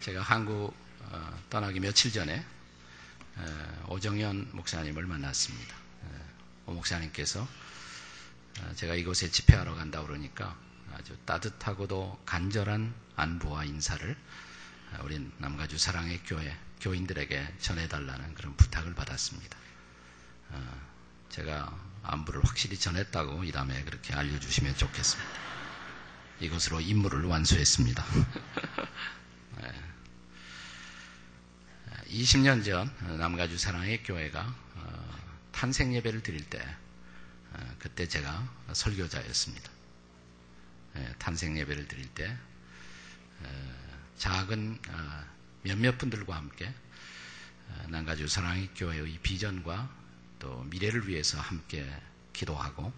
제가 한국 어, 떠나기 며칠 전에 오정현 목사님을 만났습니다. 오 목사님께서 어, 제가 이곳에 집회하러 간다 그러니까 아주 따뜻하고도 간절한 안부와 인사를 어, 우리 남가주 사랑의 교회 교인들에게 전해달라는 그런 부탁을 받았습니다. 제가 안부를 확실히 전했다고 이 다음에 그렇게 알려주시면 좋겠습니다. 이것으로 임무를 완수했습니다. 20년 전 남가주 사랑의 교회가 어, 탄생 예배를 드릴 때 어, 그때 제가 설교자였습니다. 예, 탄생 예배를 드릴 때 어, 작은 몇몇 분들과 함께 남가주 사랑의 교회의 비전과 또 미래를 위해서 함께 기도하고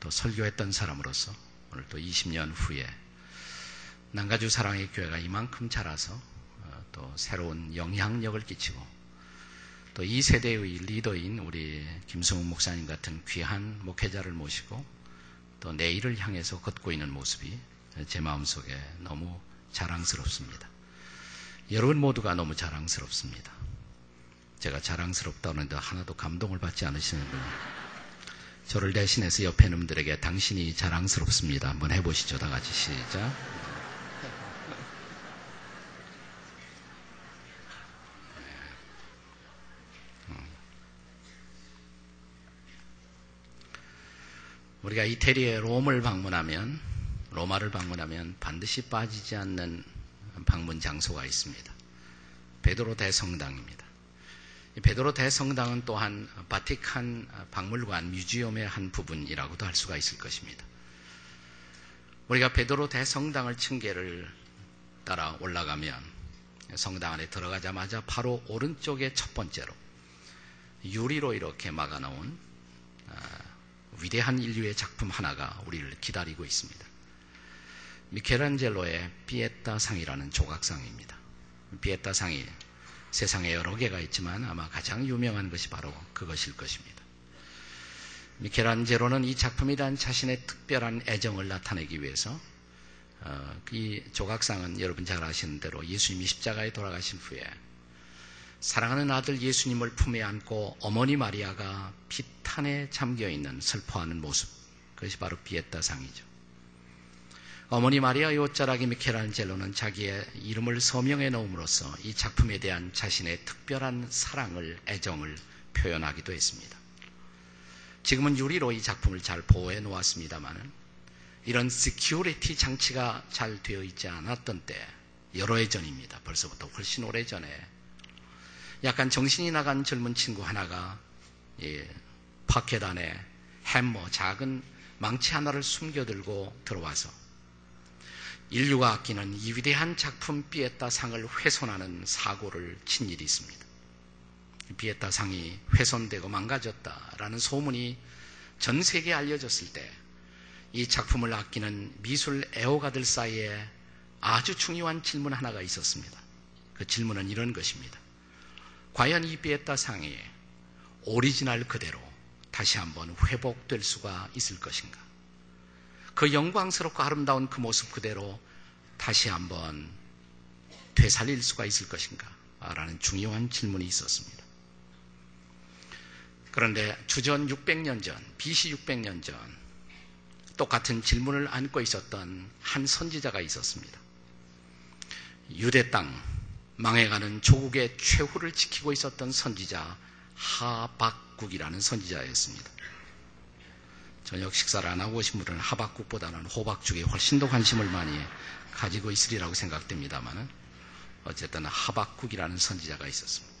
또 설교했던 사람으로서 오늘 또 20년 후에 남가주 사랑의 교회가 이만큼 자라서 또 새로운 영향력을 끼치고 또 이 세대의 리더인 우리 김성훈 목사님 같은 귀한 목회자를 모시고 또 내일을 향해서 걷고 있는 모습이 제 마음속에 너무 자랑스럽습니다. 여러분 모두가 너무 자랑스럽습니다. 제가 자랑스럽다는데 하나도 감동을 받지 않으시는군요. 저를 대신해서 옆에 놈들에게 당신이 자랑스럽습니다. 한번 해보시죠. 다 같이 시작. 우리가 이태리의 롬을 방문하면 로마를 방문하면 반드시 빠지지 않는 방문 장소가 있습니다. 베드로 대성당입니다. 베드로 대성당은 또한 바티칸 박물관 뮤지엄의 한 부분이라고도 할 수가 있을 것입니다. 우리가 베드로 대성당을 층계를 따라 올라가면 성당 안에 들어가자마자 바로 오른쪽에 첫 번째로 유리로 이렇게 막아놓은 위대한 인류의 작품 하나가 우리를 기다리고 있습니다. 미켈란젤로의 피에타 상이라는 조각상입니다. 피에타 상이 세상에 여러 개가 있지만 아마 가장 유명한 것이 바로 그것일 것입니다. 미켈란젤로는 이 작품에 대한 자신의 특별한 애정을 나타내기 위해서 어, 이 조각상은 여러분 잘 아시는 대로 예수님이 십자가에 돌아가신 후에 사랑하는 아들 예수님을 품에 안고 어머니 마리아가 피탄에 잠겨 있는 슬퍼하는 모습. 그것이 바로 피에타상이죠. 어머니 마리아의 옷자락에 미켈란젤로는 자기의 이름을 서명해 놓음으로써 이 작품에 대한 자신의 특별한 사랑을, 애정을 표현하기도 했습니다. 지금은 유리로 이 작품을 잘 보호해 놓았습니다만은 이런 security 장치가 잘 되어 있지 않았던 때 여러 해 전입니다. 벌써부터 훨씬 오래 전에 약간 정신이 나간 젊은 친구 하나가 예, 파켓 안에 햄머 작은 망치 하나를 숨겨들고 들어와서 인류가 아끼는 이 위대한 작품 비에타 상을 훼손하는 사고를 친 일이 있습니다. 비에타 상이 훼손되고 망가졌다라는 소문이 전 세계에 알려졌을 때 이 작품을 아끼는 미술 애호가들 사이에 아주 중요한 질문 하나가 있었습니다. 그 질문은 이런 것입니다. 과연 이 비에타 상이 오리지널 그대로 다시 한번 회복될 수가 있을 것인가? 그 영광스럽고 아름다운 그 모습 그대로 다시 한번 되살릴 수가 있을 것인가? 라는 중요한 질문이 있었습니다. 그런데 주전 600년 전, BC 600년 전, 똑같은 질문을 안고 있었던 한 선지자가 있었습니다. 유대 땅, 망해가는 조국의 최후를 지키고 있었던 선지자 하박국이라는 선지자였습니다. 저녁 식사를 안 하고 오신 분은 하박국보다는 호박죽에 훨씬 더 관심을 많이 가지고 있으리라고 생각됩니다만은 어쨌든 하박국이라는 선지자가 있었습니다.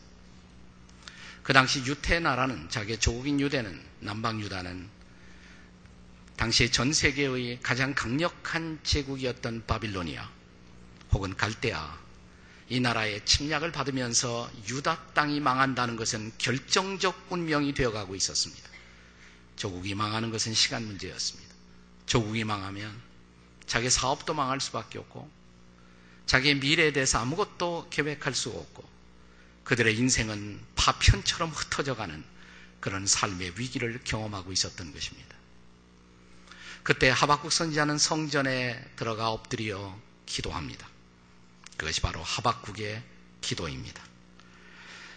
그 당시 유태 나라는 자기의 조국인 유대는 남방 유다는 당시 전 세계의 가장 강력한 제국이었던 바빌로니아 혹은 갈대아 이 나라의 침략을 받으면서 유다 땅이 망한다는 것은 결정적 운명이 되어가고 있었습니다. 조국이 망하는 것은 시간 문제였습니다. 조국이 망하면 자기 사업도 망할 수밖에 없고 자기의 미래에 대해서 아무것도 계획할 수가 없고 그들의 인생은 파편처럼 흩어져 가는 그런 삶의 위기를 경험하고 있었던 것입니다. 그때 하박국 선지자는 성전에 들어가 엎드려 기도합니다. 그것이 바로 하박국의 기도입니다.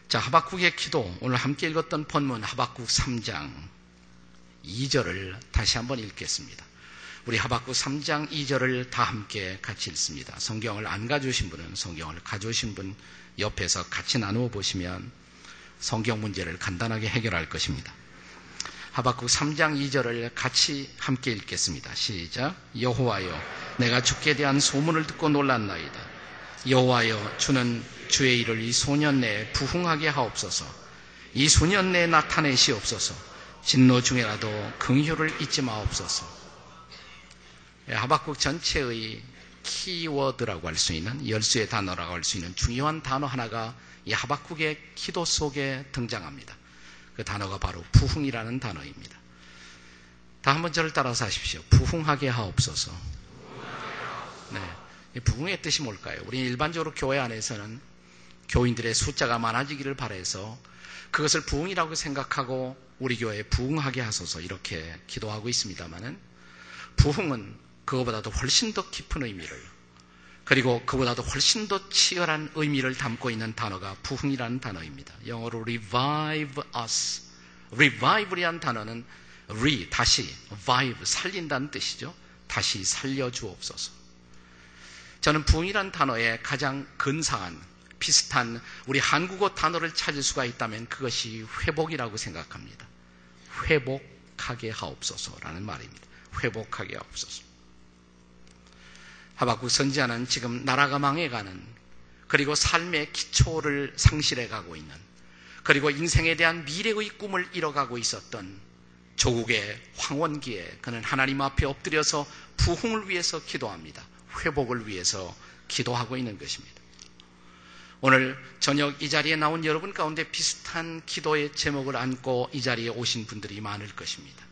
자, 하박국의 기도. 오늘 함께 읽었던 본문 하박국 3장 2절을 다시 한번 읽겠습니다. 우리 하박국 3장 2절을 다 함께 같이 읽습니다. 성경을 안 가져오신 분은 성경을 가져오신 분 옆에서 같이 나누어 보시면 성경 문제를 간단하게 해결할 것입니다. 하박국 3장 2절을 같이 함께 읽겠습니다. 시작. 여호와여, 내가 주께 대한 소문을 듣고 놀랐나이다. 여호와여, 주는 주의 일을 이 소년 내에 부흥하게 하옵소서. 이 소년 내에 나타내시옵소서. 진노 중에라도 긍휼을 잊지 마옵소서. 예, 하박국 전체의 키워드라고 할 수 있는 열수의 단어라고 할 수 있는 중요한 단어 하나가 이 하박국의 기도 속에 등장합니다. 그 단어가 바로 부흥이라는 단어입니다. 다 한번 저를 따라서 하십시오. 부흥하게 하옵소서. 네. 부흥의 뜻이 뭘까요? 우리 일반적으로 교회 안에서는 교인들의 숫자가 많아지기를 바래서 그것을 부흥이라고 생각하고 우리 교회에 부흥하게 하소서 이렇게 기도하고 있습니다만은 부흥은 그거보다도 훨씬 더 깊은 의미를 그리고 그보다도 훨씬 더 치열한 의미를 담고 있는 단어가 부흥이라는 단어입니다. 영어로 revive us. revive이라는 단어는 re, 다시, vive, 살린다는 뜻이죠. 다시 살려 주옵소서. 저는 부흥이라는 단어에 가장 근사한, 비슷한 우리 한국어 단어를 찾을 수가 있다면 그것이 회복이라고 생각합니다. 회복하게 하옵소서라는 말입니다. 회복하게 하옵소서. 하박국 선지자는 지금 나라가 망해가는 그리고 삶의 기초를 상실해 가고 있는 그리고 인생에 대한 미래의 꿈을 잃어가고 있었던 조국의 황원기에 그는 하나님 앞에 엎드려서 부흥을 위해서 기도합니다. 회복을 위해서 기도하고 있는 것입니다. 오늘 저녁 이 자리에 나온 여러분 가운데 비슷한 기도의 제목을 안고 이 자리에 오신 분들이 많을 것입니다.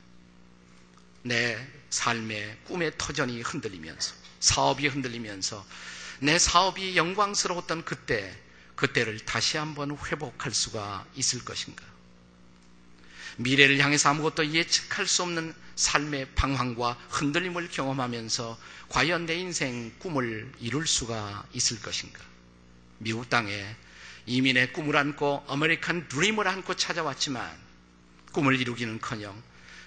내 삶의 꿈의 터전이 흔들리면서 사업이 흔들리면서 내 사업이 영광스러웠던 그때, 그때를 다시 한번 회복할 수가 있을 것인가? 미래를 향해서 아무것도 예측할 수 없는 삶의 방황과 흔들림을 경험하면서 과연 내 인생 꿈을 이룰 수가 있을 것인가? 미국 땅에 이민의 꿈을 안고 아메리칸 드림을 안고 찾아왔지만 꿈을 이루기는 커녕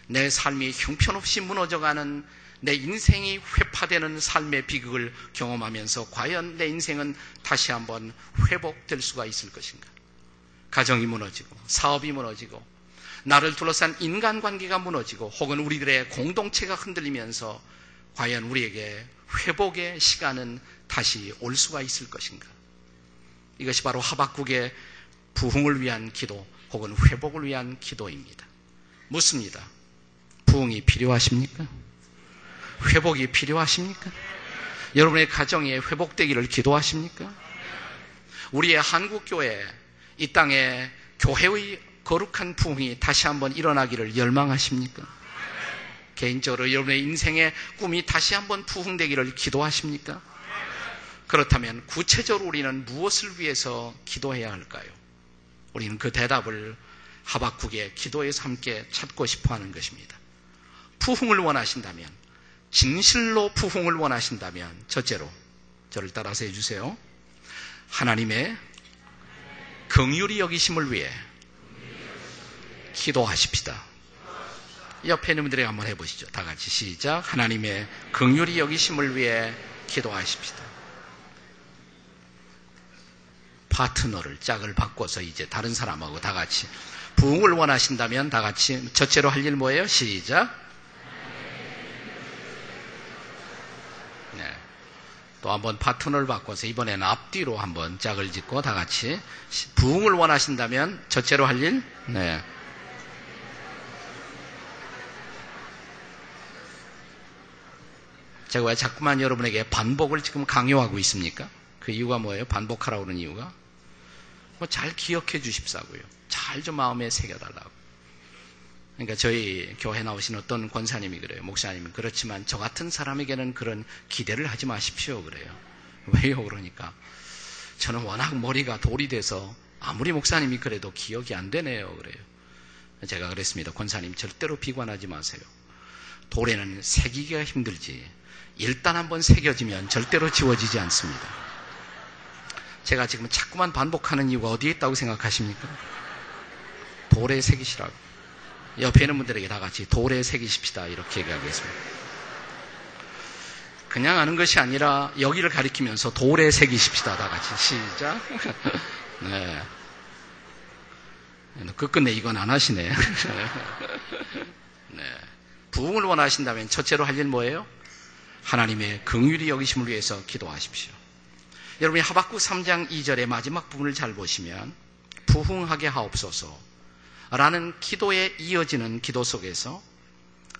내 삶이 형편없이 무너져가는 내 인생이 회파되는 삶의 비극을 경험하면서 과연 내 인생은 다시 한번 회복될 수가 있을 것인가? 가정이 무너지고 사업이 무너지고 나를 둘러싼 인간관계가 무너지고 혹은 우리들의 공동체가 흔들리면서 과연 우리에게 회복의 시간은 다시 올 수가 있을 것인가? 이것이 바로 하박국의 부흥을 위한 기도 혹은 회복을 위한 기도입니다. 묻습니다. 부흥이 필요하십니까? 회복이 필요하십니까? 여러분의 가정에 회복되기를 기도하십니까? 우리의 한국교회, 이 땅에 교회의 거룩한 부흥이 다시 한번 일어나기를 열망하십니까? 개인적으로 여러분의 인생의 꿈이 다시 한번 부흥되기를 기도하십니까? 그렇다면 구체적으로 우리는 무엇을 위해서 기도해야 할까요? 우리는 그 대답을 하박국의 기도에서 함께 찾고 싶어 하는 것입니다. 부흥을 원하신다면 진실로 부흥을 원하신다면 첫째로 저를 따라서 해주세요. 하나님의 긍휼이 여기심을 위해 기도하십시다. 옆에 있는 분들이 한번 해보시죠. 다 같이 시작. 하나님의 긍휼이 여기심을 위해 기도하십시다. 파트너를 짝을 바꿔서 이제 다른 사람하고 다 같이 부흥을 원하신다면 다 같이 첫째로 할 일 뭐예요? 시작. 또 한번 파트너를 바꿔서 이번에는 앞뒤로 한번 짝을 짓고 다 같이 부흥을 원하신다면 첫째로 할 일, 네. 제가 왜 자꾸만 여러분에게 반복을 지금 강요하고 있습니까? 그 이유가 뭐예요? 반복하라고 그러는 이유가? 뭐 잘 기억해 주십사고요. 잘 좀 마음에 새겨달라고. 그러니까 저희 교회 나오신 어떤 권사님이 그래요. 목사님이 그렇지만 저 같은 사람에게는 그런 기대를 하지 마십시오. 그래요. 왜요? 그러니까 저는 워낙 머리가 돌이 돼서 아무리 목사님이 그래도 기억이 안 되네요. 그래요. 제가 그랬습니다. 권사님 절대로 비관하지 마세요. 돌에는 새기기가 힘들지 일단 한번 새겨지면 절대로 지워지지 않습니다. 제가 지금 자꾸만 반복하는 이유가 어디에 있다고 생각하십니까? 돌에 새기시라고. 옆에 있는 분들에게 다 같이 돌에 새기십시다. 이렇게 얘기하겠습니다. 그냥 하는 것이 아니라 여기를 가리키면서 돌에 새기십시다. 다 같이. 시작. 네. 끝끝내 이건 안 하시네. 네. 부흥을 원하신다면 첫째로 할 일 뭐예요? 하나님의 긍휼히 여기심을 위해서 기도하십시오. 여러분이 하박국 3장 2절의 마지막 부분을 잘 보시면 부흥하게 하옵소서 라는 기도에 이어지는 기도 속에서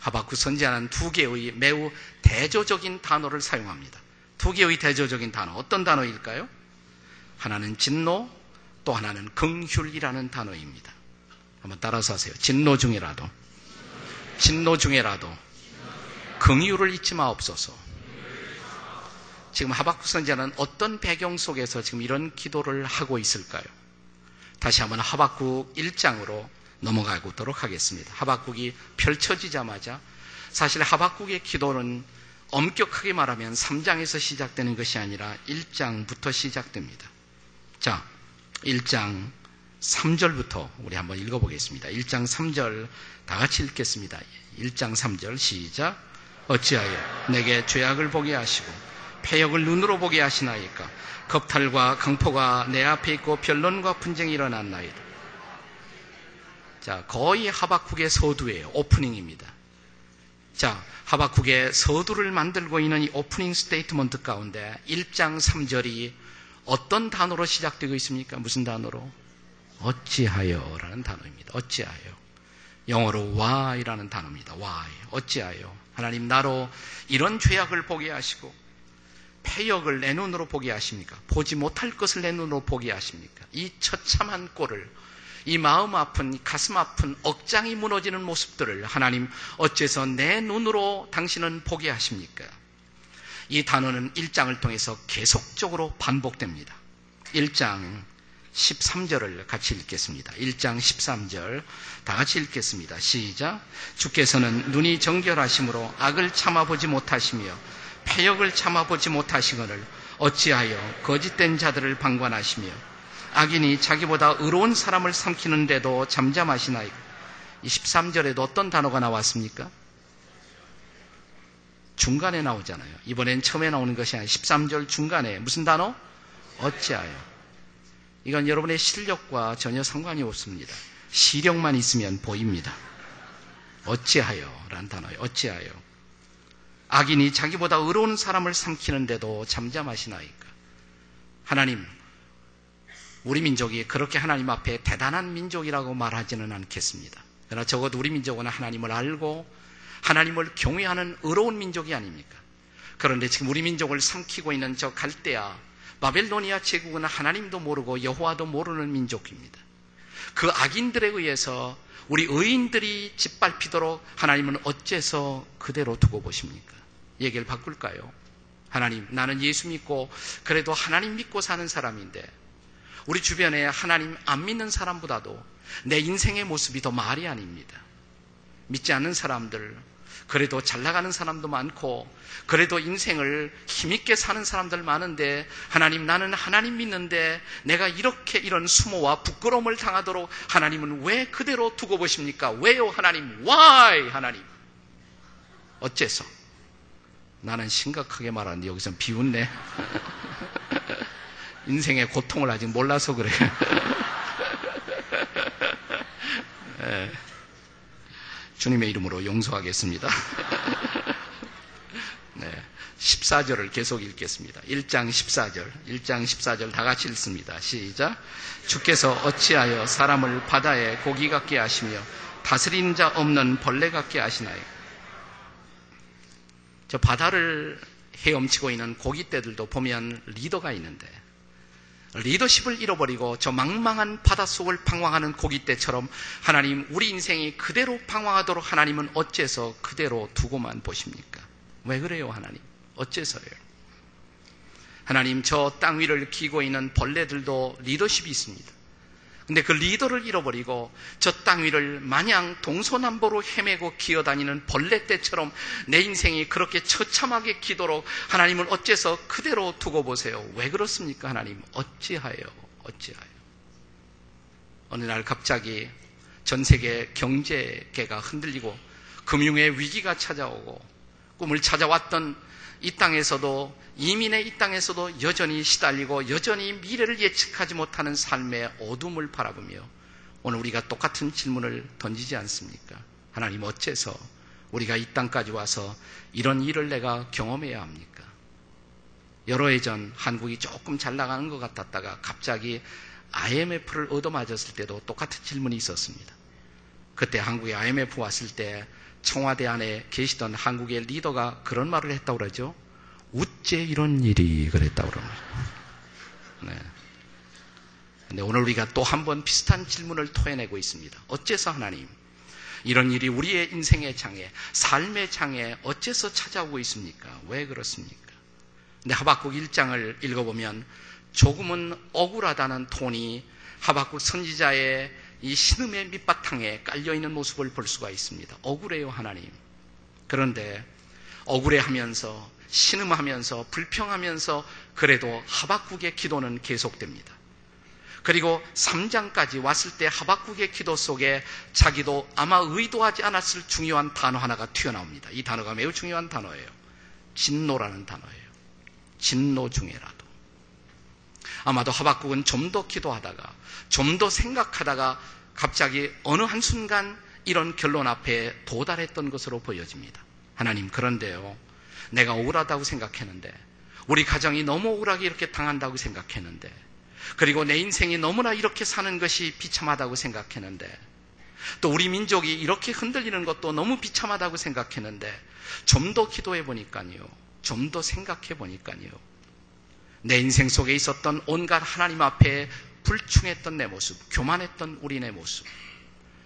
하박국 선지자는 두 개의 매우 대조적인 단어를 사용합니다. 두 개의 대조적인 단어 어떤 단어일까요? 하나는 진노 또 하나는 긍휼이라는 단어입니다. 한번 따라서 하세요. 진노 중에라도 진노 중에라도 긍휼을 잊지 마옵소서. 지금 하박국 선지자는 어떤 배경 속에서 지금 이런 기도를 하고 있을까요? 다시 한번 하박국 1장으로 넘어가 보도록 하겠습니다. 하박국이 펼쳐지자마자 사실 하박국의 기도는 엄격하게 말하면 3장에서 시작되는 것이 아니라 1장부터 시작됩니다. 자, 1장 3절부터 우리 한번 읽어보겠습니다. 1장 3절 다 같이 읽겠습니다. 1장 3절 시작. 어찌하여 내게 죄악을 보게 하시고 폐역을 눈으로 보게 하시나이까 겁탈과 강포가 내 앞에 있고 변론과 분쟁이 일어났나이다. 자, 거의 하박국의 서두예요. 오프닝입니다. 자, 하박국의 서두를 만들고 있는 이 opening statement 가운데 1장 3절이 어떤 단어로 시작되고 있습니까? 무슨 단어로? 어찌하여라는 단어입니다. 어찌하여. 영어로 why라는 단어입니다. why. 어찌하여. 하나님 나로 이런 죄악을 보게 하시고 패역을 내 눈으로 보게 하십니까? 보지 못할 것을 내 눈으로 보게 하십니까? 이 처참한 꼴을 이 마음 아픈, 가슴 아픈, 억장이 무너지는 모습들을 하나님 어째서 내 눈으로 당신은 보게 하십니까? 이 단어는 1장을 통해서 계속적으로 반복됩니다. 1장 13절을 같이 읽겠습니다. 1장 13절 다 같이 읽겠습니다. 시작. 주께서는 눈이 정결하심으로 악을 참아보지 못하시며 폐역을 참아보지 못하시거늘 어찌하여 거짓된 자들을 방관하시며 악인이 자기보다 의로운 사람을 삼키는데도 잠잠하시나이까? 이 13절에도 어떤 단어가 나왔습니까? 중간에 나오잖아요. 이번엔 처음에 나오는 것이 아니라 13절 중간에 무슨 단어? 어찌하여. 이건 여러분의 실력과 전혀 상관이 없습니다. 시력만 있으면 보입니다. 어찌하여 라는 단어예요. 어찌하여. 악인이 자기보다 의로운 사람을 삼키는데도 잠잠하시나이까? 하나님, 우리 민족이 그렇게 하나님 앞에 대단한 민족이라고 말하지는 않겠습니다. 그러나 적어도 우리 민족은 하나님을 알고 하나님을 경외하는 의로운 민족이 아닙니까? 그런데 지금 우리 민족을 삼키고 있는 저 갈대아, 바벨로니아 제국은 하나님도 모르고 여호와도 모르는 민족입니다. 그 악인들에 의해서 우리 의인들이 짓밟히도록 하나님은 어째서 그대로 두고 보십니까? 얘기를 바꿀까요? 하나님, 나는 예수 믿고 그래도 하나님 믿고 사는 사람인데 우리 주변에 하나님 안 믿는 사람보다도 내 인생의 모습이 더 말이 아닙니다. 믿지 않는 사람들, 그래도 잘 나가는 사람도 많고, 그래도 인생을 힘있게 사는 사람들 많은데, 하나님, 나는 하나님 믿는데, 내가 이렇게 이런 수모와 부끄러움을 당하도록 하나님은 왜 그대로 두고 보십니까? 왜요, 하나님? Why, 하나님? 어째서? 나는 심각하게 말하는데 여기서 비웃네. 인생의 고통을 아직 몰라서 그래. 네. 주님의 이름으로 용서하겠습니다. 네. 14절을 계속 읽겠습니다. 1장 14절, 1장 14절 다 같이 읽습니다. 시작. 주께서 어찌하여 사람을 바다에 고기 같게 하시며 다스린 자 없는 벌레 같게 하시나요? 저 바다를 헤엄치고 있는 고깃대들도 보면 리더가 있는데 리더십을 잃어버리고 저 망망한 바닷속을 방황하는 고깃대처럼 하나님 우리 인생이 그대로 방황하도록 하나님은 어째서 그대로 두고만 보십니까? 왜 그래요 하나님? 어째서요? 하나님 저 땅 위를 기고 있는 벌레들도 리더십이 있습니다. 근데 그 리더를 잃어버리고 저 땅 위를 마냥 동서남북으로 헤매고 기어다니는 벌레떼처럼 내 인생이 그렇게 처참하게 기도록 하나님을 어째서 그대로 두고 보세요. 왜 그렇습니까, 하나님? 어찌하여, 어찌하여. 어느 날 갑자기 전 세계 경제계가 흔들리고 금융의 위기가 찾아오고 꿈을 찾아왔던 이 땅에서도 이민의 이 땅에서도 여전히 시달리고 여전히 미래를 예측하지 못하는 삶의 어둠을 바라보며 오늘 우리가 똑같은 질문을 던지지 않습니까? 하나님 어째서 우리가 이 땅까지 와서 이런 일을 내가 경험해야 합니까? 여러 해 전 한국이 조금 잘 나가는 것 같았다가 갑자기 IMF를 얻어맞았을 때도 똑같은 질문이 있었습니다. 그때 한국에 IMF 왔을 때 청와대 안에 계시던 한국의 리더가 그런 말을 했다고 그러죠. 우째 이런 일이 그랬다고 그러는 네. 근데 오늘 우리가 또 한 번 비슷한 질문을 토해내고 있습니다. 어째서 하나님 이런 일이 우리의 인생의 장애, 삶의 장애 어째서 찾아오고 있습니까? 왜 그렇습니까? 근데 하박국 1장을 읽어보면 조금은 억울하다는 톤이 하박국 선지자의 이 신음의 밑바탕에 깔려있는 모습을 볼 수가 있습니다. 억울해요, 하나님. 그런데 억울해하면서 신음하면서 불평하면서 그래도 하박국의 기도는 계속됩니다. 그리고 3장까지 왔을 때 하박국의 기도 속에 자기도 아마 의도하지 않았을 중요한 단어 하나가 튀어나옵니다. 이 단어가 매우 중요한 단어예요. 진노라는 단어예요. 진노 중에라도. 아마도 하박국은 좀 더 기도하다가 좀 더 생각하다가 갑자기 어느 한순간 이런 결론 앞에 도달했던 것으로 보여집니다. 하나님, 그런데요. 내가 억울하다고 생각했는데, 우리 가정이 너무 억울하게 이렇게 당한다고 생각했는데, 그리고 내 인생이 너무나 이렇게 사는 것이 비참하다고 생각했는데, 또 우리 민족이 이렇게 흔들리는 것도 너무 비참하다고 생각했는데, 좀 더 기도해 보니까요. 좀 더 생각해 보니까요. 내 인생 속에 있었던 온갖 하나님 앞에 불충했던 내 모습, 교만했던 우리네 모습.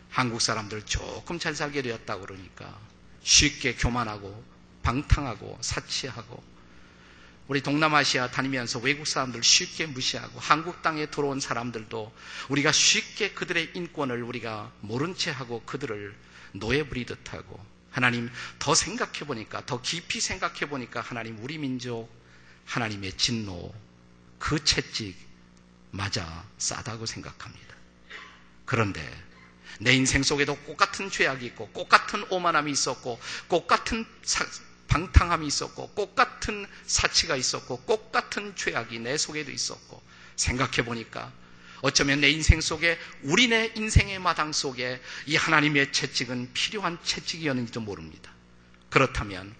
한국 사람들 조금 잘 살게 되었다고 그러니까 쉽게 교만하고 방탕하고 사치하고 우리 동남아시아 다니면서 외국 사람들 쉽게 무시하고 한국 땅에 들어온 사람들도 우리가 쉽게 그들의 인권을 우리가 모른 채 하고 그들을 노예 부리듯 하고 하나님 더 생각해 보니까 더 깊이 생각해 보니까 하나님 우리 민족 하나님의 진노 그 채찍 맞아 싸다고 생각합니다. 그런데 내 인생 속에도 똑같은 죄악이 있고 똑같은 오만함이 있었고 똑같은 방탕함이 있었고 똑같은 사치가 있었고 똑같은 죄악이 내 속에도 있었고 생각해 보니까 어쩌면 내 인생 속에 우리네 인생의 마당 속에 이 하나님의 채찍은 필요한 채찍이었는지도 모릅니다. 그렇다면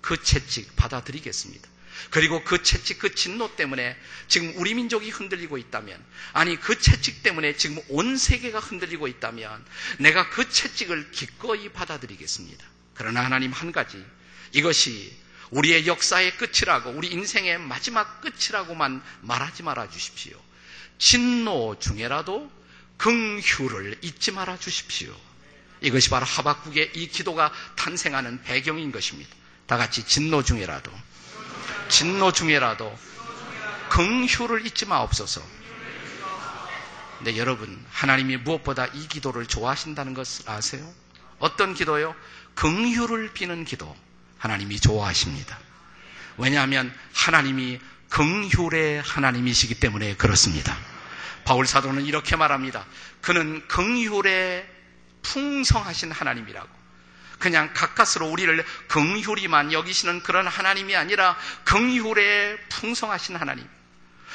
그 채찍 받아들이겠습니다. 그리고 그 채찍, 그 진노 때문에 지금 우리 민족이 흔들리고 있다면, 아니 그 채찍 때문에 지금 온 세계가 흔들리고 있다면, 내가 그 채찍을 기꺼이 받아들이겠습니다. 그러나 하나님 한 가지, 이것이 우리의 역사의 끝이라고, 우리 인생의 마지막 끝이라고만 말하지 말아 주십시오. 진노 중에라도 긍휼을 잊지 말아 주십시오. 이것이 바로 하박국의 이 기도가 탄생하는 배경인 것입니다. 다 같이 진노 중에라도 진노 중에라도 긍휼을 잊지 마옵소서. 근데 여러분, 하나님이 무엇보다 이 기도를 좋아하신다는 것을 아세요? 어떤 기도요? 긍휼을 비는 기도. 하나님이 좋아하십니다. 왜냐하면 하나님이 긍휼의 하나님이시기 때문에 그렇습니다. 바울 사도는 이렇게 말합니다. 그는 긍휼의 풍성하신 하나님이라고. 그냥 가까스로 우리를 긍휼히만 여기시는 그런 하나님이 아니라 긍휼에 풍성하신 하나님.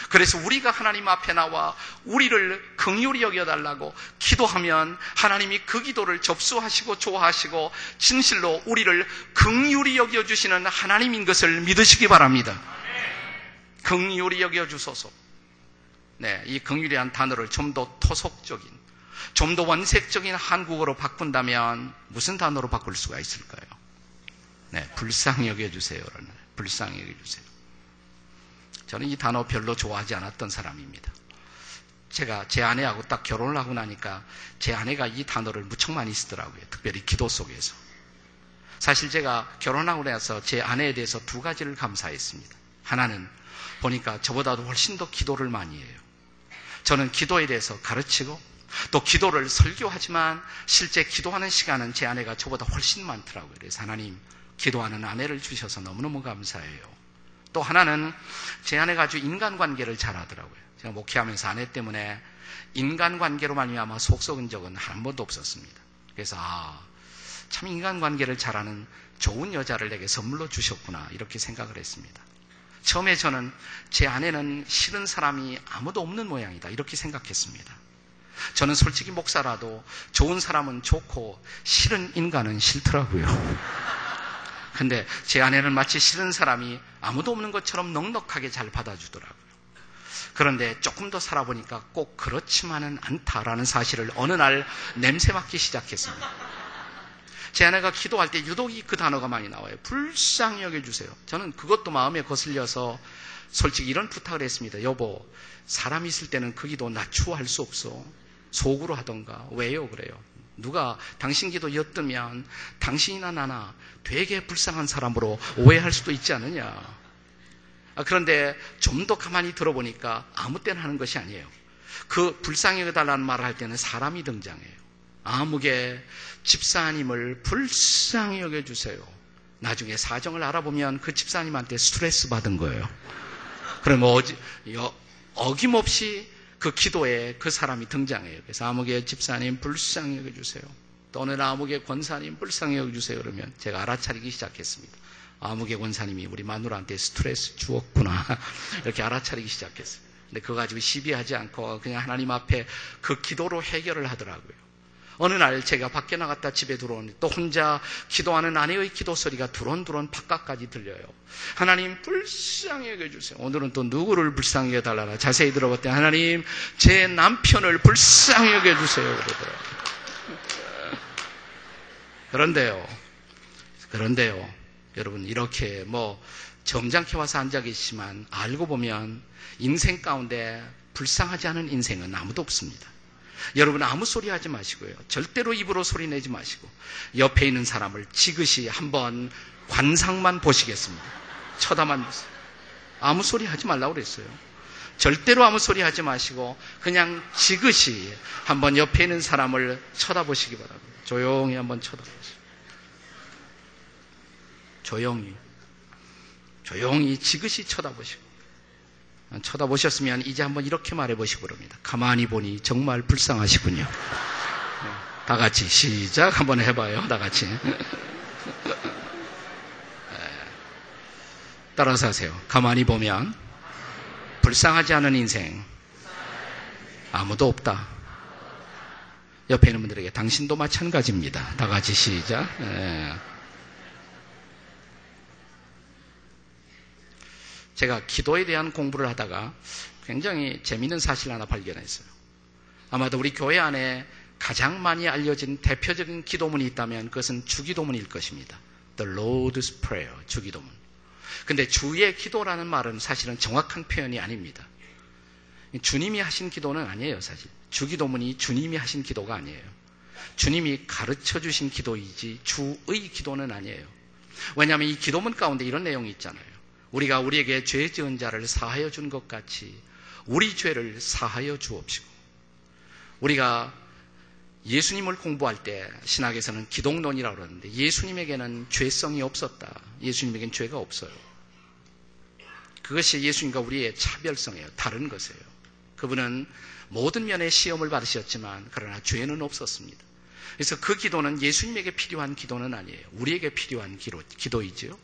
그래서 우리가 하나님 앞에 나와 우리를 긍휼히 여겨달라고 기도하면 하나님이 그 기도를 접수하시고 좋아하시고 진실로 우리를 긍휼히 여겨주시는 하나님인 것을 믿으시기 바랍니다. 긍휼히 여겨주소서. 네, 이 긍휼이란 단어를 좀 더 토속적인 좀 더 원색적인 한국어로 바꾼다면 무슨 단어로 바꿀 수가 있을까요? 네, 불쌍히 여겨주세요. 불쌍히 여겨주세요. 저는 이 단어 별로 좋아하지 않았던 사람입니다. 제가 제 아내하고 딱 결혼을 하고 나니까 제 아내가 이 단어를 무척 많이 쓰더라고요. 특별히 기도 속에서. 사실 제가 결혼하고 나서 제 아내에 대해서 두 가지를 감사했습니다. 하나는 보니까 저보다도 훨씬 더 기도를 많이 해요. 저는 기도에 대해서 가르치고 또 기도를 설교하지만 실제 기도하는 시간은 제 아내가 저보다 훨씬 많더라고요. 그래서 하나님 기도하는 아내를 주셔서 너무너무 감사해요. 또 하나는 제 아내가 아주 인간관계를 잘하더라고요. 제가 목회하면서 아내 때문에 인간관계로 말미암아 속 썩은 적은 한 번도 없었습니다. 그래서 아, 참 인간관계를 잘하는 좋은 여자를 내게 선물로 주셨구나 이렇게 생각을 했습니다. 처음에 저는 제 아내는 싫은 사람이 아무도 없는 모양이다 이렇게 생각했습니다. 저는 솔직히 목사라도 좋은 사람은 좋고 싫은 인간은 싫더라고요. 근데 제 아내는 마치 싫은 사람이 아무도 없는 것처럼 넉넉하게 잘 받아주더라고요. 그런데 조금 더 살아보니까 꼭 그렇지만은 않다라는 사실을 어느 날 냄새 맡기 시작했습니다. 제 아내가 기도할 때 유독이 그 단어가 많이 나와요. 불쌍히 여겨주세요. 저는 그것도 마음에 거슬려서 솔직히 이런 부탁을 했습니다. 여보, 사람 있을 때는 그 기도 낮추어 수 없어. 속으로 하던가. 왜요? 그래요. 누가 당신 기도 엿들면 당신이나 나나 되게 불쌍한 사람으로 오해할 수도 있지 않느냐. 아, 그런데 좀 더 가만히 들어보니까 아무 때나 하는 것이 아니에요. 그 불쌍히 여달라는 말을 할 때는 사람이 등장해요. 아무개 집사님을 불쌍히 여겨주세요. 나중에 사정을 알아보면 그 집사님한테 스트레스 받은 거예요. 그러면 어지, 어김없이 그 기도에 그 사람이 등장해요. 그래서 아무개 집사님 불쌍히 여겨주세요. 또는 아무개 권사님 불쌍히 여겨주세요. 그러면 제가 알아차리기 시작했습니다. 아무개 권사님이 우리 마누라한테 스트레스 주었구나. 이렇게 알아차리기 시작했어요. 근데 그거 가지고 시비하지 않고 그냥 하나님 앞에 그 기도로 해결을 하더라고요. 어느 날 제가 밖에 나갔다 집에 들어오니 또 혼자 기도하는 아내의 기도 소리가 두런두런 바깥까지 들려요. 하나님 불쌍히 여겨주세요. 오늘은 또 누구를 불쌍히 여달라나 자세히 들어봤더니 하나님 제 남편을 불쌍히 여겨주세요. 그런데요. 그런데요. 여러분 이렇게 뭐 점잖게 와서 앉아 계시지만 알고 보면 인생 가운데 불쌍하지 않은 인생은 아무도 없습니다. 여러분 아무 소리 하지 마시고요. 절대로 입으로 소리 내지 마시고 옆에 있는 사람을 지그시 한번 관상만 보시겠습니다. 쳐다만 보세요. 아무 소리 하지 말라고 그랬어요. 절대로 아무 소리 하지 마시고 그냥 지그시 한번 옆에 있는 사람을 쳐다보시기 바랍니다. 조용히 한번 쳐다보세요. 조용히 조용히 지그시 쳐다보시고 쳐다보셨으면 이제 한번 이렇게 말해보시고 그럽니다. 가만히 보니 정말 불쌍하시군요. 네, 다 같이 시작 한번 해봐요. 다 같이. 네. 따라서 하세요. 가만히 보면 불쌍하지 않은 인생 아무도 없다. 옆에 있는 분들에게 당신도 마찬가지입니다. 다 같이 시작. 네. 제가 기도에 대한 공부를 하다가 굉장히 재미있는 사실 하나 발견했어요. 아마도 우리 교회 안에 가장 많이 알려진 대표적인 기도문이 있다면 그것은 주기도문일 것입니다. The Lord's Prayer, 주기도문. 근데 주의 기도라는 말은 사실은 정확한 표현이 아닙니다. 주님이 하신 기도는 아니에요, 사실. 주기도문이 주님이 하신 기도가 아니에요. 주님이 가르쳐 주신 기도이지 주의 기도는 아니에요. 왜냐하면 이 기도문 가운데 이런 내용이 있잖아요. 우리가 우리에게 죄 지은 자를 사하여 준 것 같이 우리 죄를 사하여 주옵시고 우리가 예수님을 공부할 때 신학에서는 기독론이라고 그러는데 예수님에게는 죄성이 없었다. 예수님에게는 죄가 없어요. 그것이 예수님과 우리의 차별성이에요. 다른 것이에요. 그분은 모든 면의 시험을 받으셨지만 그러나 죄는 없었습니다. 그래서 그 기도는 예수님에게 필요한 기도는 아니에요. 우리에게 필요한 기도, 기도이죠.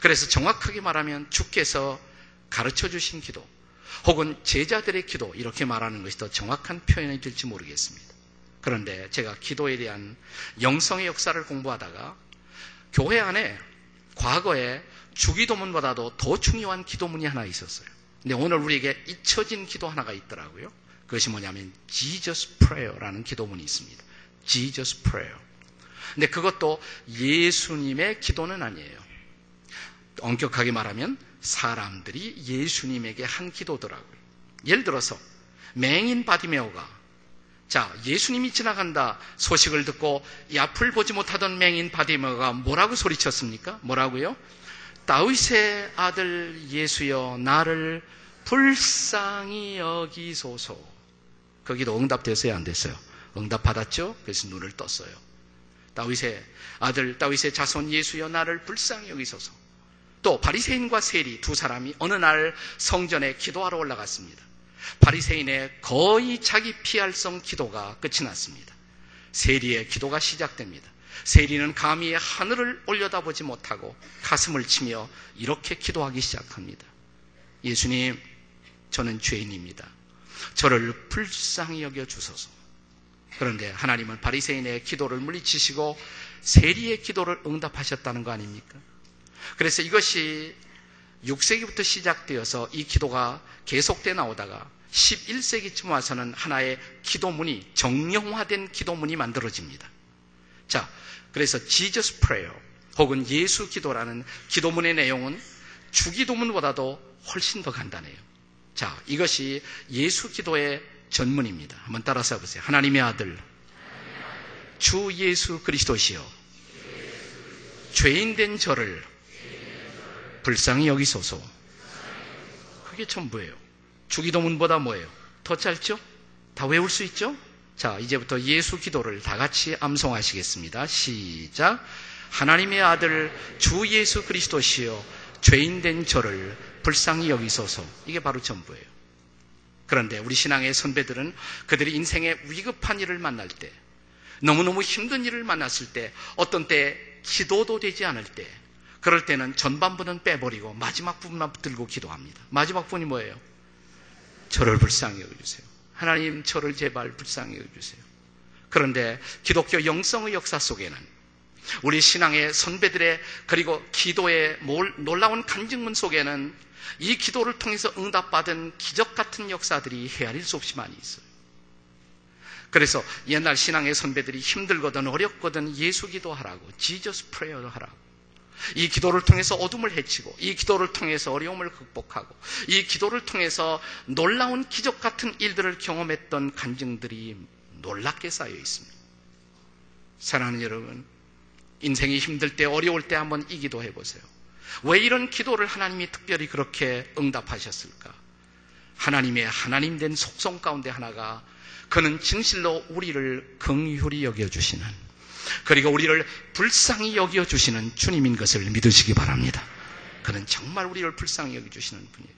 그래서 정확하게 말하면 주께서 가르쳐 주신 기도 혹은 제자들의 기도 이렇게 말하는 것이 더 정확한 표현이 될지 모르겠습니다. 그런데 제가 기도에 대한 영성의 역사를 공부하다가 교회 안에 과거에 주기도문보다도 더 중요한 기도문이 하나 있었어요. 근데 오늘 우리에게 잊혀진 기도 하나가 있더라고요. 그것이 뭐냐면 Jesus Prayer라는 기도문이 있습니다. Jesus Prayer. 근데 그것도 예수님의 기도는 아니에요. 엄격하게 말하면 사람들이 예수님에게 한 기도더라고요. 예를 들어서 맹인 바디메오가 자 예수님이 지나간다 소식을 듣고 앞을 보지 못하던 맹인 바디메오가 뭐라고 소리쳤습니까? 뭐라고요? 다윗의 아들 예수여 나를 불쌍히 여기소서 거기도 응답됐어요? 안 됐어요? 응답받았죠? 그래서 눈을 떴어요. 다윗의 아들, 다윗의 자손 예수여 나를 불쌍히 여기소서. 또 바리새인과 세리 두 사람이 어느 날 성전에 기도하러 올라갔습니다. 바리새인의 거의 자기 피할성 기도가 끝이 났습니다. 세리의 기도가 시작됩니다. 세리는 감히 하늘을 올려다보지 못하고 가슴을 치며 이렇게 기도하기 시작합니다. 예수님, 저는 죄인입니다. 저를 불쌍히 여겨 주소서. 그런데 하나님은 바리새인의 기도를 물리치시고 세리의 기도를 응답하셨다는 거 아닙니까? 그래서 이것이 6세기부터 시작되어서 이 기도가 계속돼 나오다가 11세기쯤 와서는 하나의 기도문이 정형화된 기도문이 만들어집니다. 자, 그래서 Jesus Prayer 혹은 예수 기도라는 기도문의 내용은 주기도문보다도 훨씬 더 간단해요. 자, 이것이 예수 기도의 전문입니다. 한번 따라서 해보세요. 하나님의 아들, 주 예수 그리스도시요. 죄인된 저를 불쌍히 여기소서. 그게 전부예요. 주기도문보다 뭐예요? 더 짧죠? 다 외울 수 있죠? 자, 이제부터 예수 기도를 다 같이 암송하시겠습니다. 시작. 하나님의 아들 주 예수 그리스도시여 죄인된 저를 불쌍히 여기소서. 이게 바로 전부예요. 그런데 우리 신앙의 선배들은 그들이 인생의 위급한 일을 만날 때, 너무너무 힘든 일을 만났을 때, 어떤 때 기도도 되지 않을 때, 그럴 때는 전반부는 빼버리고 마지막 부분만 들고 기도합니다. 마지막 부분이 뭐예요? 저를 불쌍히 여겨주세요. 하나님 저를 제발 불쌍히 여겨주세요. 그런데 기독교 영성의 역사 속에는 우리 신앙의 선배들의 그리고 기도의 놀라운 간증문 속에는 이 기도를 통해서 응답받은 기적 같은 역사들이 헤아릴 수 없이 많이 있어요. 그래서 옛날 신앙의 선배들이 힘들거든 어렵거든 예수 기도하라고 지저스 프레어를 하라고 이 기도를 통해서 어둠을 해치고 이 기도를 통해서 어려움을 극복하고 이 기도를 통해서 놀라운 기적 같은 일들을 경험했던 간증들이 놀랍게 쌓여 있습니다. 사랑하는 여러분, 인생이 힘들 때 어려울 때 한번 이 기도 해 보세요. 왜 이런 기도를 하나님이 특별히 그렇게 응답하셨을까? 하나님의 하나님 된 속성 가운데 하나가 그는 진실로 우리를 긍휼히 여겨 주시는 그리고 우리를 불쌍히 여겨 주시는 주님인 것을 믿으시기 바랍니다. 그는 정말 우리를 불쌍히 여겨 주시는 분이에요.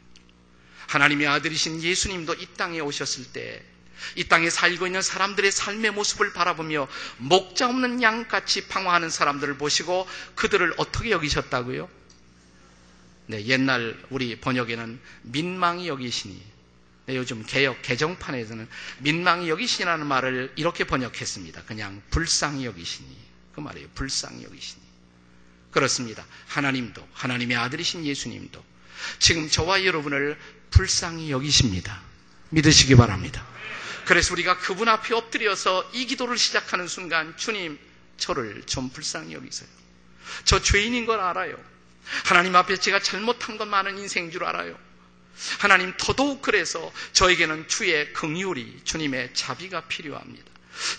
하나님의 아들이신 예수님도 이 땅에 오셨을 때 이 땅에 살고 있는 사람들의 삶의 모습을 바라보며 목자 없는 양같이 방황하는 사람들을 보시고 그들을 어떻게 여기셨다고요? 네, 옛날 우리 번역에는 민망히 여기시니 네, 요즘 개혁 개정판에서는 민망히 여기시라는 말을 이렇게 번역했습니다. 그냥 불쌍히 여기시니 그 말이에요. 불쌍히 여기시니 그렇습니다. 하나님도 하나님의 아들이신 예수님도 지금 저와 여러분을 불쌍히 여기십니다. 믿으시기 바랍니다. 그래서 우리가 그분 앞에 엎드려서 이 기도를 시작하는 순간 주님 저를 좀 불쌍히 여기세요. 저 죄인인 걸 알아요. 하나님 앞에 제가 잘못한 건 많은 인생인 줄 알아요. 하나님 더더욱 그래서 저에게는 주의 긍휼이 주님의 자비가 필요합니다.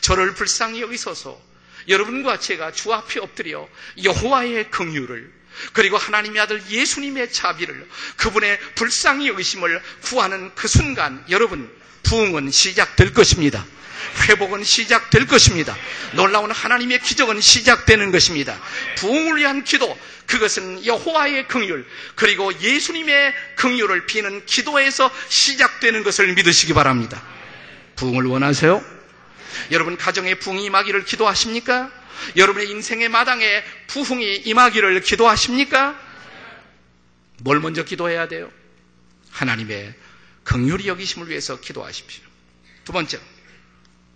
저를 불쌍히 여기소서 여러분과 제가 주 앞에 엎드려 여호와의 긍휼을 그리고 하나님의 아들 예수님의 자비를 그분의 불쌍히 여기심을 구하는 그 순간 여러분 부흥은 시작될 것입니다. 회복은 시작될 것입니다. 놀라운 하나님의 기적은 시작되는 것입니다. 부흥을 위한 기도, 그것은 여호와의 긍휼 그리고 예수님의 긍휼을 비는 기도에서 시작되는 것을 믿으시기 바랍니다. 부흥을 원하세요? 여러분 가정에 부흥이 임하기를 기도하십니까? 여러분의 인생의 마당에 부흥이 임하기를 기도하십니까? 뭘 먼저 기도해야 돼요? 하나님의 긍휼이 여기심을 위해서 기도하십시오. 두 번째,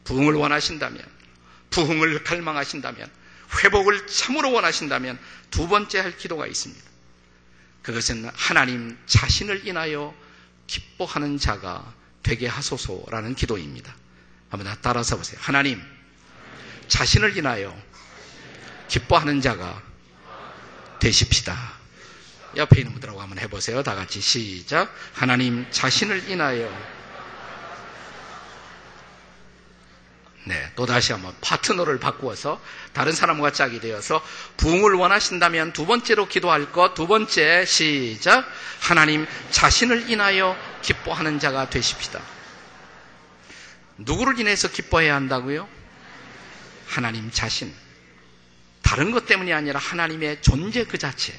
부흥을 원하신다면, 부흥을 갈망하신다면, 회복을 참으로 원하신다면 두 번째 할 기도가 있습니다. 그것은 하나님 자신을 인하여 기뻐하는 자가 되게 하소서라는 기도입니다. 한번 따라서 보세요. 하나님 자신을 인하여 기뻐하는 자가 되십시다. 옆에 있는 분들하고 한번 해보세요. 다 같이 시작. 하나님 자신을 인하여 네, 또 다시 한번 파트너를 바꾸어서 다른 사람과 짝이 되어서 부흥을 원하신다면 두 번째로 기도할 것, 두 번째 시작. 하나님 자신을 인하여 기뻐하는 자가 되십시다. 누구를 인해서 기뻐해야 한다고요? 하나님 자신. 다른 것 때문이 아니라 하나님의 존재 그 자체.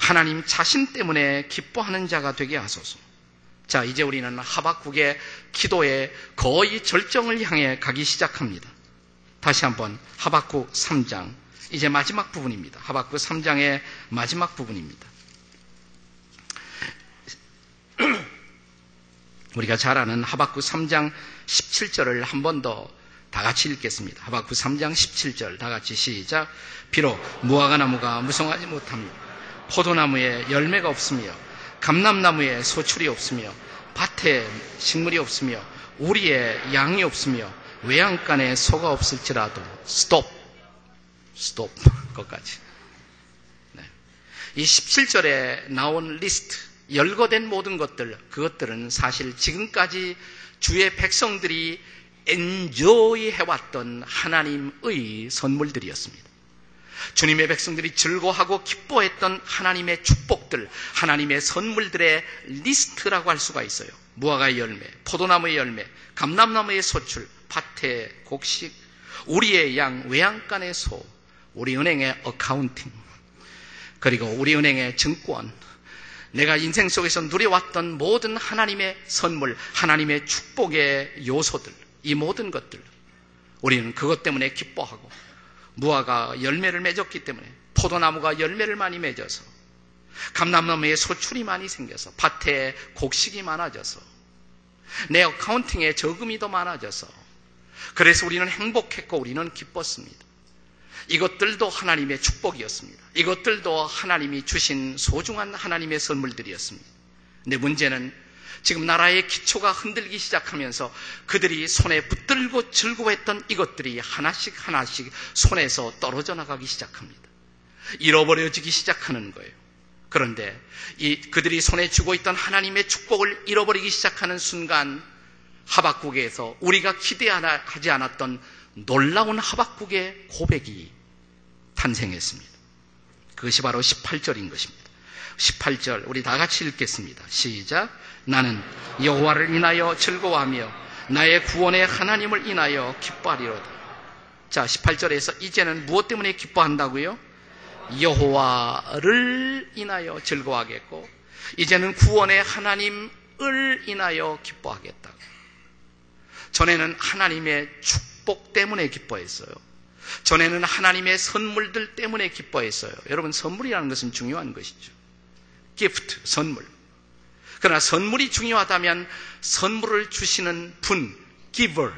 하나님 자신 때문에 기뻐하는 자가 되게 하소서. 자, 이제 우리는 하박국의 기도의 거의 절정을 향해 가기 시작합니다. 다시 한번 하박국 3장. 이제 마지막 부분입니다. 하박국 3장의 마지막 부분입니다. 우리가 잘 아는 하박국 3장 17절을 한 번 더 다 같이 읽겠습니다. 하박국 3장 17절 다 같이 시작. 비록 무화과 나무가 무성하지 못합니다. 포도나무에 열매가 없으며 감람나무에 소출이 없으며 밭에 식물이 없으며 우리의 양이 없으며 외양간에 소가 없을지라도 스톱 Stop 거기까지 네. 이 17절에 나온 리스트 열거된 모든 것들 그것들은 사실 지금까지 주의 백성들이 enjoy 해왔던 하나님의 선물들이었습니다. 주님의 백성들이 즐거워하고 기뻐했던 하나님의 축복들, 하나님의 선물들의 리스트라고 할 수가 있어요. 무화과의 열매, 포도나무의 열매, 감람나무의 소출, 밭의 곡식, 우리의 양, 외양간의 소, 우리 은행의 accounting, 그리고 우리 은행의 증권, 내가 인생 속에서 누려왔던 모든 하나님의 선물, 하나님의 축복의 요소들, 이 모든 것들, 우리는 그것 때문에 기뻐하고, 무화과 열매를 맺었기 때문에, 포도나무가 열매를 많이 맺어서, 감람나무에 소출이 많이 생겨서, 밭에 곡식이 많아져서, 내 어카운팅에 저금이 더 많아져서, 그래서 우리는 행복했고 우리는 기뻤습니다. 이것들도 하나님의 축복이었습니다. 이것들도 하나님이 주신 소중한 하나님의 선물들이었습니다. 근데 문제는 지금 나라의 기초가 흔들기 시작하면서 그들이 손에 붙들고 즐거워했던 이것들이 하나씩 하나씩 손에서 떨어져 나가기 시작합니다. 잃어버려지기 시작하는 거예요. 그런데 이 그들이 손에 쥐고 있던 하나님의 축복을 잃어버리기 시작하는 순간 하박국에서 우리가 기대하지 않았던 놀라운 하박국의 고백이 탄생했습니다. 그것이 바로 18절인 것입니다. 18절 우리 다 같이 읽겠습니다. 시작. 나는 여호와를 인하여 즐거워하며 나의 구원의 하나님을 인하여 기뻐하리로다. 자, 18절에서 이제는 무엇 때문에 기뻐한다고요? 여호와를 인하여 즐거워하겠고 이제는 구원의 하나님을 인하여 기뻐하겠다. 전에는 하나님의 축복 때문에 기뻐했어요. 전에는 하나님의 선물들 때문에 기뻐했어요. 여러분, 선물이라는 것은 중요한 것이죠. 기프트, 선물. 그러나 선물이 중요하다면 선물을 주시는 분, giver.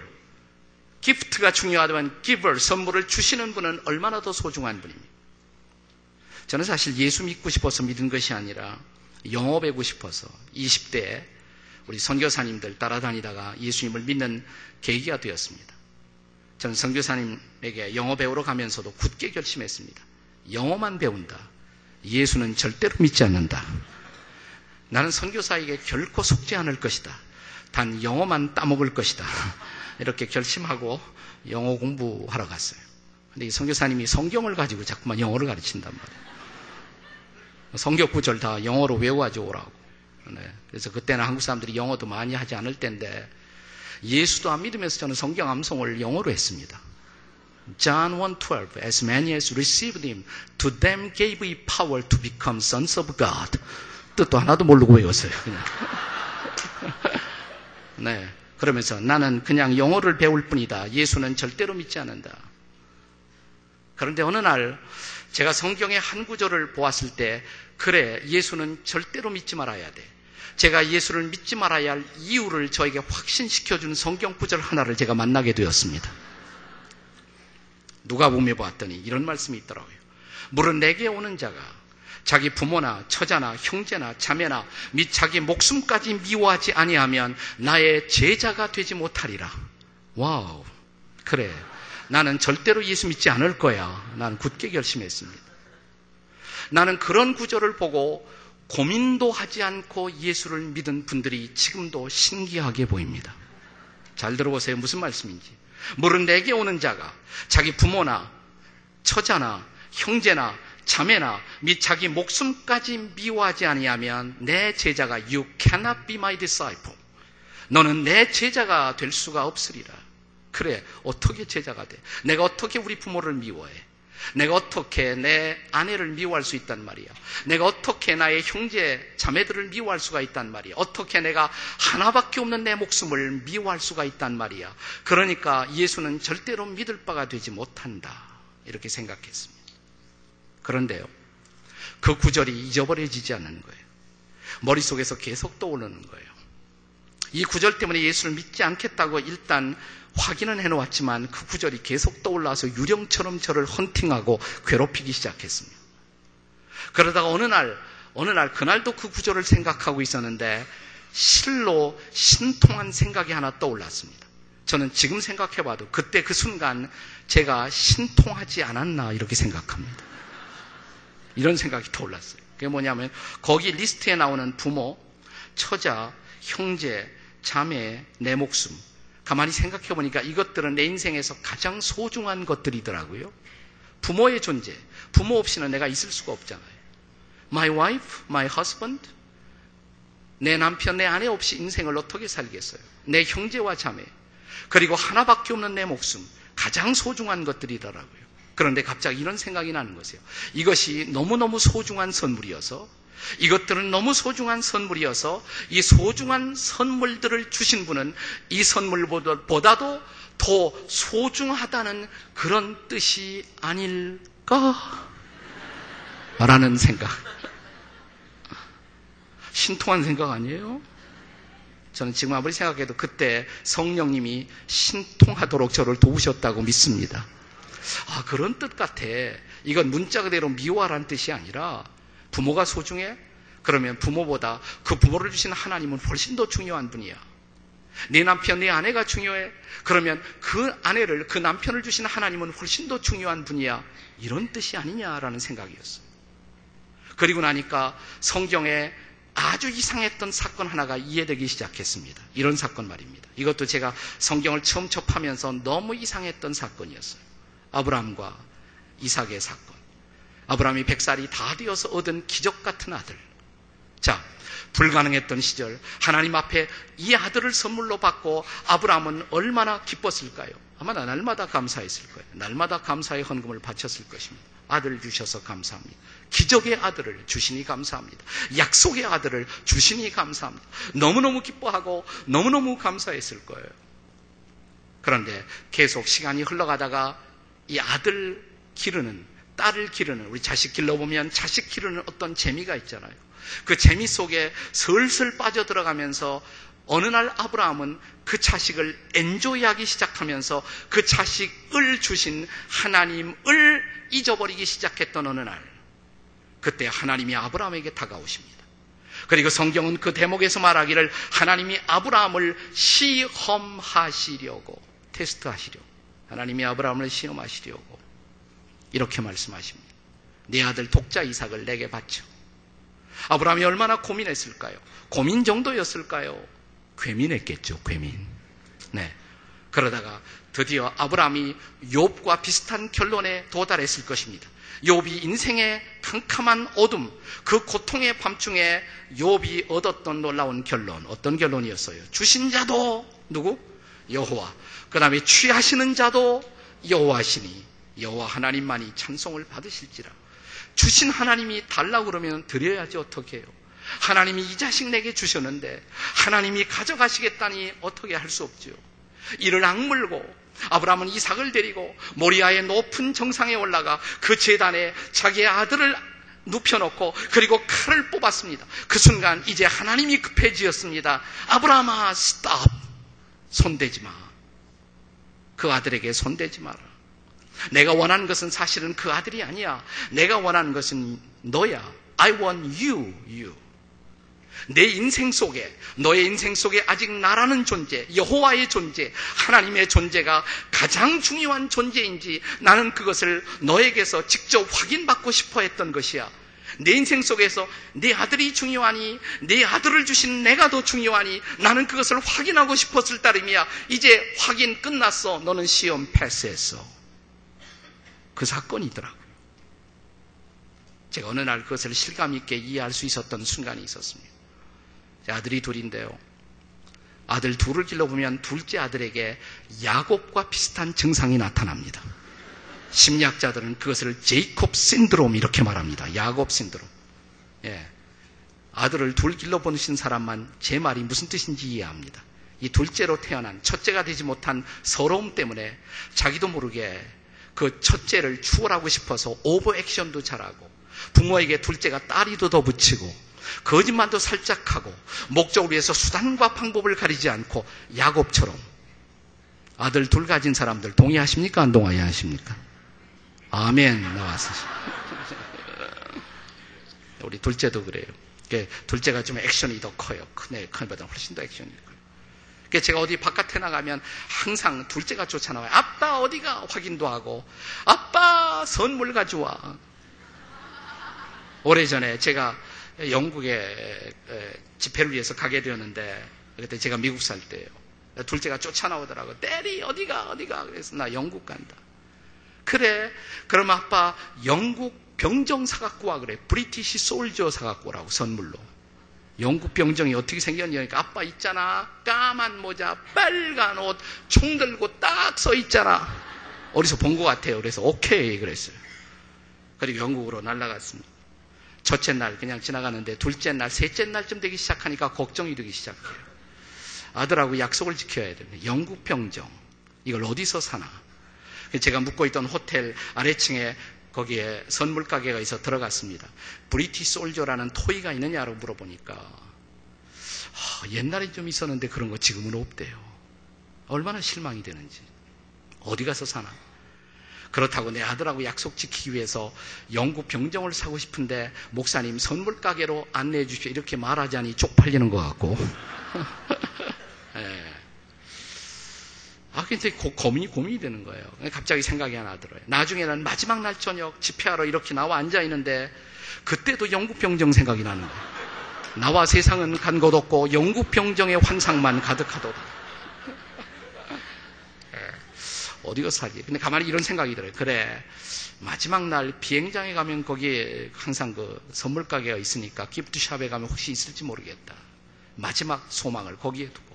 기프트가 중요하다면 giver, 선물을 주시는 분은 얼마나 더 소중한 분입니까? 저는 사실 예수 믿고 싶어서 믿은 것이 아니라 배우고 싶어서 20대에 우리 선교사님들 따라다니다가 예수님을 믿는 계기가 되었습니다. 저는 선교사님에게 영어 배우러 가면서도 굳게 결심했습니다. 영어만 배운다. 예수는 절대로 믿지 않는다. 나는 선교사에게 결코 속지 않을 것이다. 단 영어만 따먹을 것이다. 이렇게 결심하고 영어 공부하러 갔어요. 근데 이 선교사님이 성경을 가지고 자꾸만 영어를 가르친단 말이에요. 성경 구절 다 영어로 외워가지고 오라고. 네. 그래서 그때는 한국 사람들이 영어도 많이 하지 않을 때인데 예수도 안 믿으면서 저는 성경 암송을 영어로 했습니다. John 1:12 As many as received him to them gave he power to become sons of God. 뜻도 하나도 모르고 외웠어요. 그냥. 네. 그러면서 나는 그냥 영어를 배울 뿐이다. 예수는 절대로 믿지 않는다. 그런데 어느 날 제가 성경의 한 구절을 보았을 때 그래 예수는 절대로 믿지 말아야 돼. 제가 예수를 믿지 말아야 할 이유를 저에게 확신시켜준 성경 구절 하나를 제가 만나게 되었습니다. 누가 보며 보았더니 이런 말씀이 있더라고요. 물은 내게 오는 자가 자기 부모나 처자나 형제나 자매나 및 자기 목숨까지 미워하지 아니하면 나의 제자가 되지 못하리라. 와우. 그래. 나는 절대로 예수 믿지 않을 거야. 나는 굳게 결심했습니다. 나는 그런 구절을 보고 고민도 하지 않고 예수를 믿은 분들이 지금도 신기하게 보입니다. 잘 들어보세요. 무슨 말씀인지. 무릇 내게 오는 자가 자기 부모나 처자나 형제나 자매나 및 자기 목숨까지 미워하지 아니하면 내 제자가 you cannot be my disciple. 너는 내 제자가 될 수가 없으리라. 그래, 어떻게 제자가 돼? 내가 어떻게 우리 부모를 미워해? 내가 어떻게 내 아내를 미워할 수 있단 말이야. 내가 어떻게 나의 형제, 자매들을 미워할 수가 있단 말이야. 어떻게 내가 하나밖에 없는 내 목숨을 미워할 수가 있단 말이야. 그러니까 예수는 절대로 믿을 바가 되지 못한다. 이렇게 생각했습니다. 그런데요. 그 구절이 잊어버려지지 않는 거예요. 머릿속에서 계속 떠오르는 거예요. 이 구절 때문에 예수를 믿지 않겠다고 일단 확인은 해놓았지만 그 구절이 계속 떠올라서 유령처럼 저를 헌팅하고 괴롭히기 시작했습니다. 그러다가 어느 날, 어느 날, 그날도 그 구절을 생각하고 있었는데 실로 신통한 생각이 하나 떠올랐습니다. 저는 지금 생각해봐도 그때 그 순간 제가 신통하지 않았나 이렇게 생각합니다. 이런 생각이 떠올랐어요. 그게 뭐냐면 거기 리스트에 나오는 부모, 처자, 형제, 자매, 내 목숨. 가만히 생각해 보니까 이것들은 내 인생에서 가장 소중한 것들이더라고요. 부모의 존재. 부모 없이는 내가 있을 수가 없잖아요. My wife, my husband. 내 남편, 내 아내 없이 인생을 어떻게 살겠어요? 내 형제와 자매. 그리고 하나밖에 없는 내 목숨. 가장 소중한 것들이더라고요. 그런데 갑자기 이런 생각이 나는 거예요. 이것이 너무너무 소중한 선물이어서 이것들은 너무 소중한 선물이어서 이 소중한 선물들을 주신 분은 이 선물보다도 더 소중하다는 그런 뜻이 아닐까? 라는 생각. 신통한 생각 아니에요? 저는 지금 아무리 생각해도 그때 성령님이 신통하도록 저를 도우셨다고 믿습니다. 아, 그런 뜻 같아. 이건 문자 그대로 미워하라는 뜻이 아니라 부모가 소중해? 그러면 부모보다 그 부모를 주신 하나님은 훨씬 더 중요한 분이야. 내 남편, 내 아내가 중요해? 그러면 그 아내를, 그 남편을 주신 하나님은 훨씬 더 중요한 분이야. 이런 뜻이 아니냐라는 생각이었어. 그리고 나니까 성경에 아주 이상했던 사건 하나가 이해되기 시작했습니다. 이런 사건 말입니다. 이것도 제가 성경을 처음 접하면서 너무 이상했던 사건이었어요. 아브라함과 이삭의 사건. 아브라함이 백살이 다 되어서 얻은 기적 같은 아들. 자, 불가능했던 시절 하나님 앞에 이 아들을 선물로 받고 아브라함은 얼마나 기뻤을까요? 아마 날마다 감사했을 거예요. 날마다 감사의 헌금을 바쳤을 것입니다. 아들 주셔서 감사합니다. 기적의 아들을 주시니 감사합니다. 약속의 아들을 주시니 감사합니다. 너무너무 기뻐하고 너무너무 감사했을 거예요. 그런데 계속 시간이 흘러가다가 이 아들 기르는 딸을 기르는 우리 자식 길러보면 자식 기르는 어떤 재미가 있잖아요. 그 재미 속에 슬슬 빠져들어가면서 어느 날 아브라함은 그 자식을 엔조이하기 시작하면서 그 자식을 주신 하나님을 잊어버리기 시작했던 어느 날 그때 하나님이 아브라함에게 다가오십니다. 그리고 성경은 그 대목에서 말하기를 하나님이 아브라함을 시험하시려고 테스트하시려고 하나님이 아브라함을 시험하시려고 이렇게 말씀하십니다. 네 아들 독자 이삭을 내게 바쳐. 아브라함이 얼마나 고민했을까요? 고민 정도였을까요? 괴민했겠죠, 괴민. 네. 그러다가 드디어 아브라함이 욥과 비슷한 결론에 도달했을 것입니다. 욥이 인생의 캄캄한 어둠, 그 고통의 밤중에 욥이 얻었던 놀라운 결론, 어떤 결론이었어요? 주신 자도 누구? 여호와. 그 다음에 취하시는 자도 여호와시니 여호와 하나님만이 찬송을 받으실지라. 주신 하나님이 달라고 그러면 드려야지 어떻게 해요? 하나님이 이 자식 내게 주셨는데 하나님이 가져가시겠다니 어떻게 할 수 없죠. 이를 악물고 아브라함은 이삭을 데리고 모리아의 높은 정상에 올라가 그 재단에 자기의 아들을 눕혀놓고 그리고 칼을 뽑았습니다. 그 순간 이제 하나님이 급해지었습니다. 아브라함아 스탑 손대지 마. 그 아들에게 손대지 마라. 내가 원하는 것은 사실은 그 아들이 아니야. 내가 원하는 것은 너야. I want you, you. 내 인생 속에, 너의 인생 속에 아직 나라는 존재, 여호와의 존재, 하나님의 존재가 가장 중요한 존재인지 나는 그것을 너에게서 직접 확인받고 싶어 했던 것이야. 내 인생 속에서 내 아들이 중요하니, 내 아들을 주신 내가 더 중요하니, 나는 그것을 확인하고 싶었을 따름이야. 이제 확인 끝났어. 너는 시험 패스했어. 그 사건이더라고요. 제가 어느 날 그것을 실감 있게 이해할 수 있었던 순간이 있었습니다. 아들이 둘인데요. 아들 둘을 길러보면 둘째 아들에게 야곱과 비슷한 증상이 나타납니다. 심리학자들은 그것을 제이콥 신드롬 이렇게 말합니다. 야곱 신드롬. 예. 아들을 둘 길러보신 사람만 제 말이 무슨 뜻인지 이해합니다. 이 둘째로 태어난 첫째가 되지 못한 서러움 때문에 자기도 모르게 그 첫째를 추월하고 싶어서 오버 액션도 잘하고 부모에게 둘째가 딸이도 더 붙이고 거짓말도 살짝 하고 목적을 위해서 수단과 방법을 가리지 않고 야곱처럼 아들 둘 가진 사람들 동의하십니까? 안 동의하십니까? 아멘 나왔어. 우리 둘째도 그래요. 둘째가 좀 액션이 더 커요. 큰애, 큰애보다 훨씬 더 액션이 커요. 제가 어디 바깥에 나가면 항상 둘째가 쫓아나와요. 아빠 어디가 확인도 하고, 아빠 선물 가져와. 오래전에 제가 영국에 집회를 위해서 가게 되었는데, 그때 제가 미국 살 때예요. 둘째가 쫓아나오더라고. 때리 어디가 어디가 그래서 나 영국 간다. 그래 그럼 아빠 영국 병정 사갖고 와 그래. 브리티시 솔저 사갖고 오라고 선물로. 영국 병정이 어떻게 생겼냐니까 아빠 있잖아. 까만 모자, 빨간 옷, 총 들고 딱 서 있잖아. 어디서 본 것 같아요. 그래서 오케이 그랬어요. 그리고 영국으로 날라갔습니다. 첫째 날 그냥 지나가는데 둘째 날, 셋째 날쯤 되기 시작하니까 걱정이 되기 시작해요. 아들하고 약속을 지켜야 되는데 영국 병정 이걸 어디서 사나? 제가 묵고 있던 호텔 아래층에 거기에 선물 가게가 있어 들어갔습니다. 브리티 솔저라는 토이가 있느냐고 물어보니까 하, 옛날에 좀 있었는데 그런 거 지금은 없대요. 얼마나 실망이 되는지. 어디 가서 사나? 그렇다고 내 아들하고 약속 지키기 위해서 영국 병정을 사고 싶은데 목사님 선물 가게로 안내해 주십시오. 이렇게 말하자니 쪽팔리는 것 같고. 네. 아, 근데 고민이 고민이 되는 거예요. 갑자기 생각이 하나 들어요. 나중에 는 마지막 날 저녁 집회하러 이렇게 나와 앉아 있는데 그때도 영국 병정 생각이 나는 거예요. 나와 세상은 간곳 없고 영국 병정의 환상만 가득하도다. 예. 어디가 사지? 근데 가만히 이런 생각이 들어요. 그래. 마지막 날 비행장에 가면 거기에 항상 그 선물 가게가 있으니까 기프트샵에 가면 혹시 있을지 모르겠다. 마지막 소망을 거기에 두고.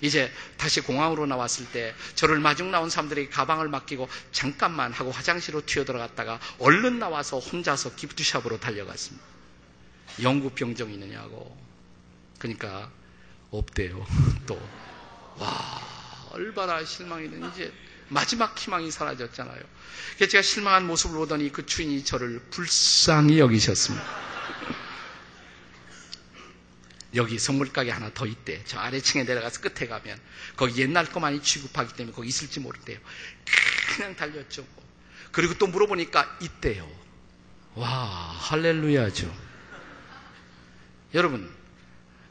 이제 다시 공항으로 나왔을 때 저를 마중 나온 사람들이 가방을 맡기고 잠깐만 하고 화장실로 튀어들어갔다가 얼른 나와서 혼자서 기프트샵으로 달려갔습니다. 영국 병정 있느냐고. 그러니까 없대요. 또. 와, 얼마나 실망이 되는지 마지막 희망이 사라졌잖아요. 제가 실망한 모습을 보더니 그 주인이 저를 불쌍히 여기셨습니다. 여기 선물 가게 하나 더 있대. 저 아래층에 내려가서 끝에 가면 거기 옛날 거 많이 취급하기 때문에 거기 있을지 모른대요. 그냥 달렸죠. 그리고 또 물어보니까 있대요. 와, 할렐루야죠. 여러분,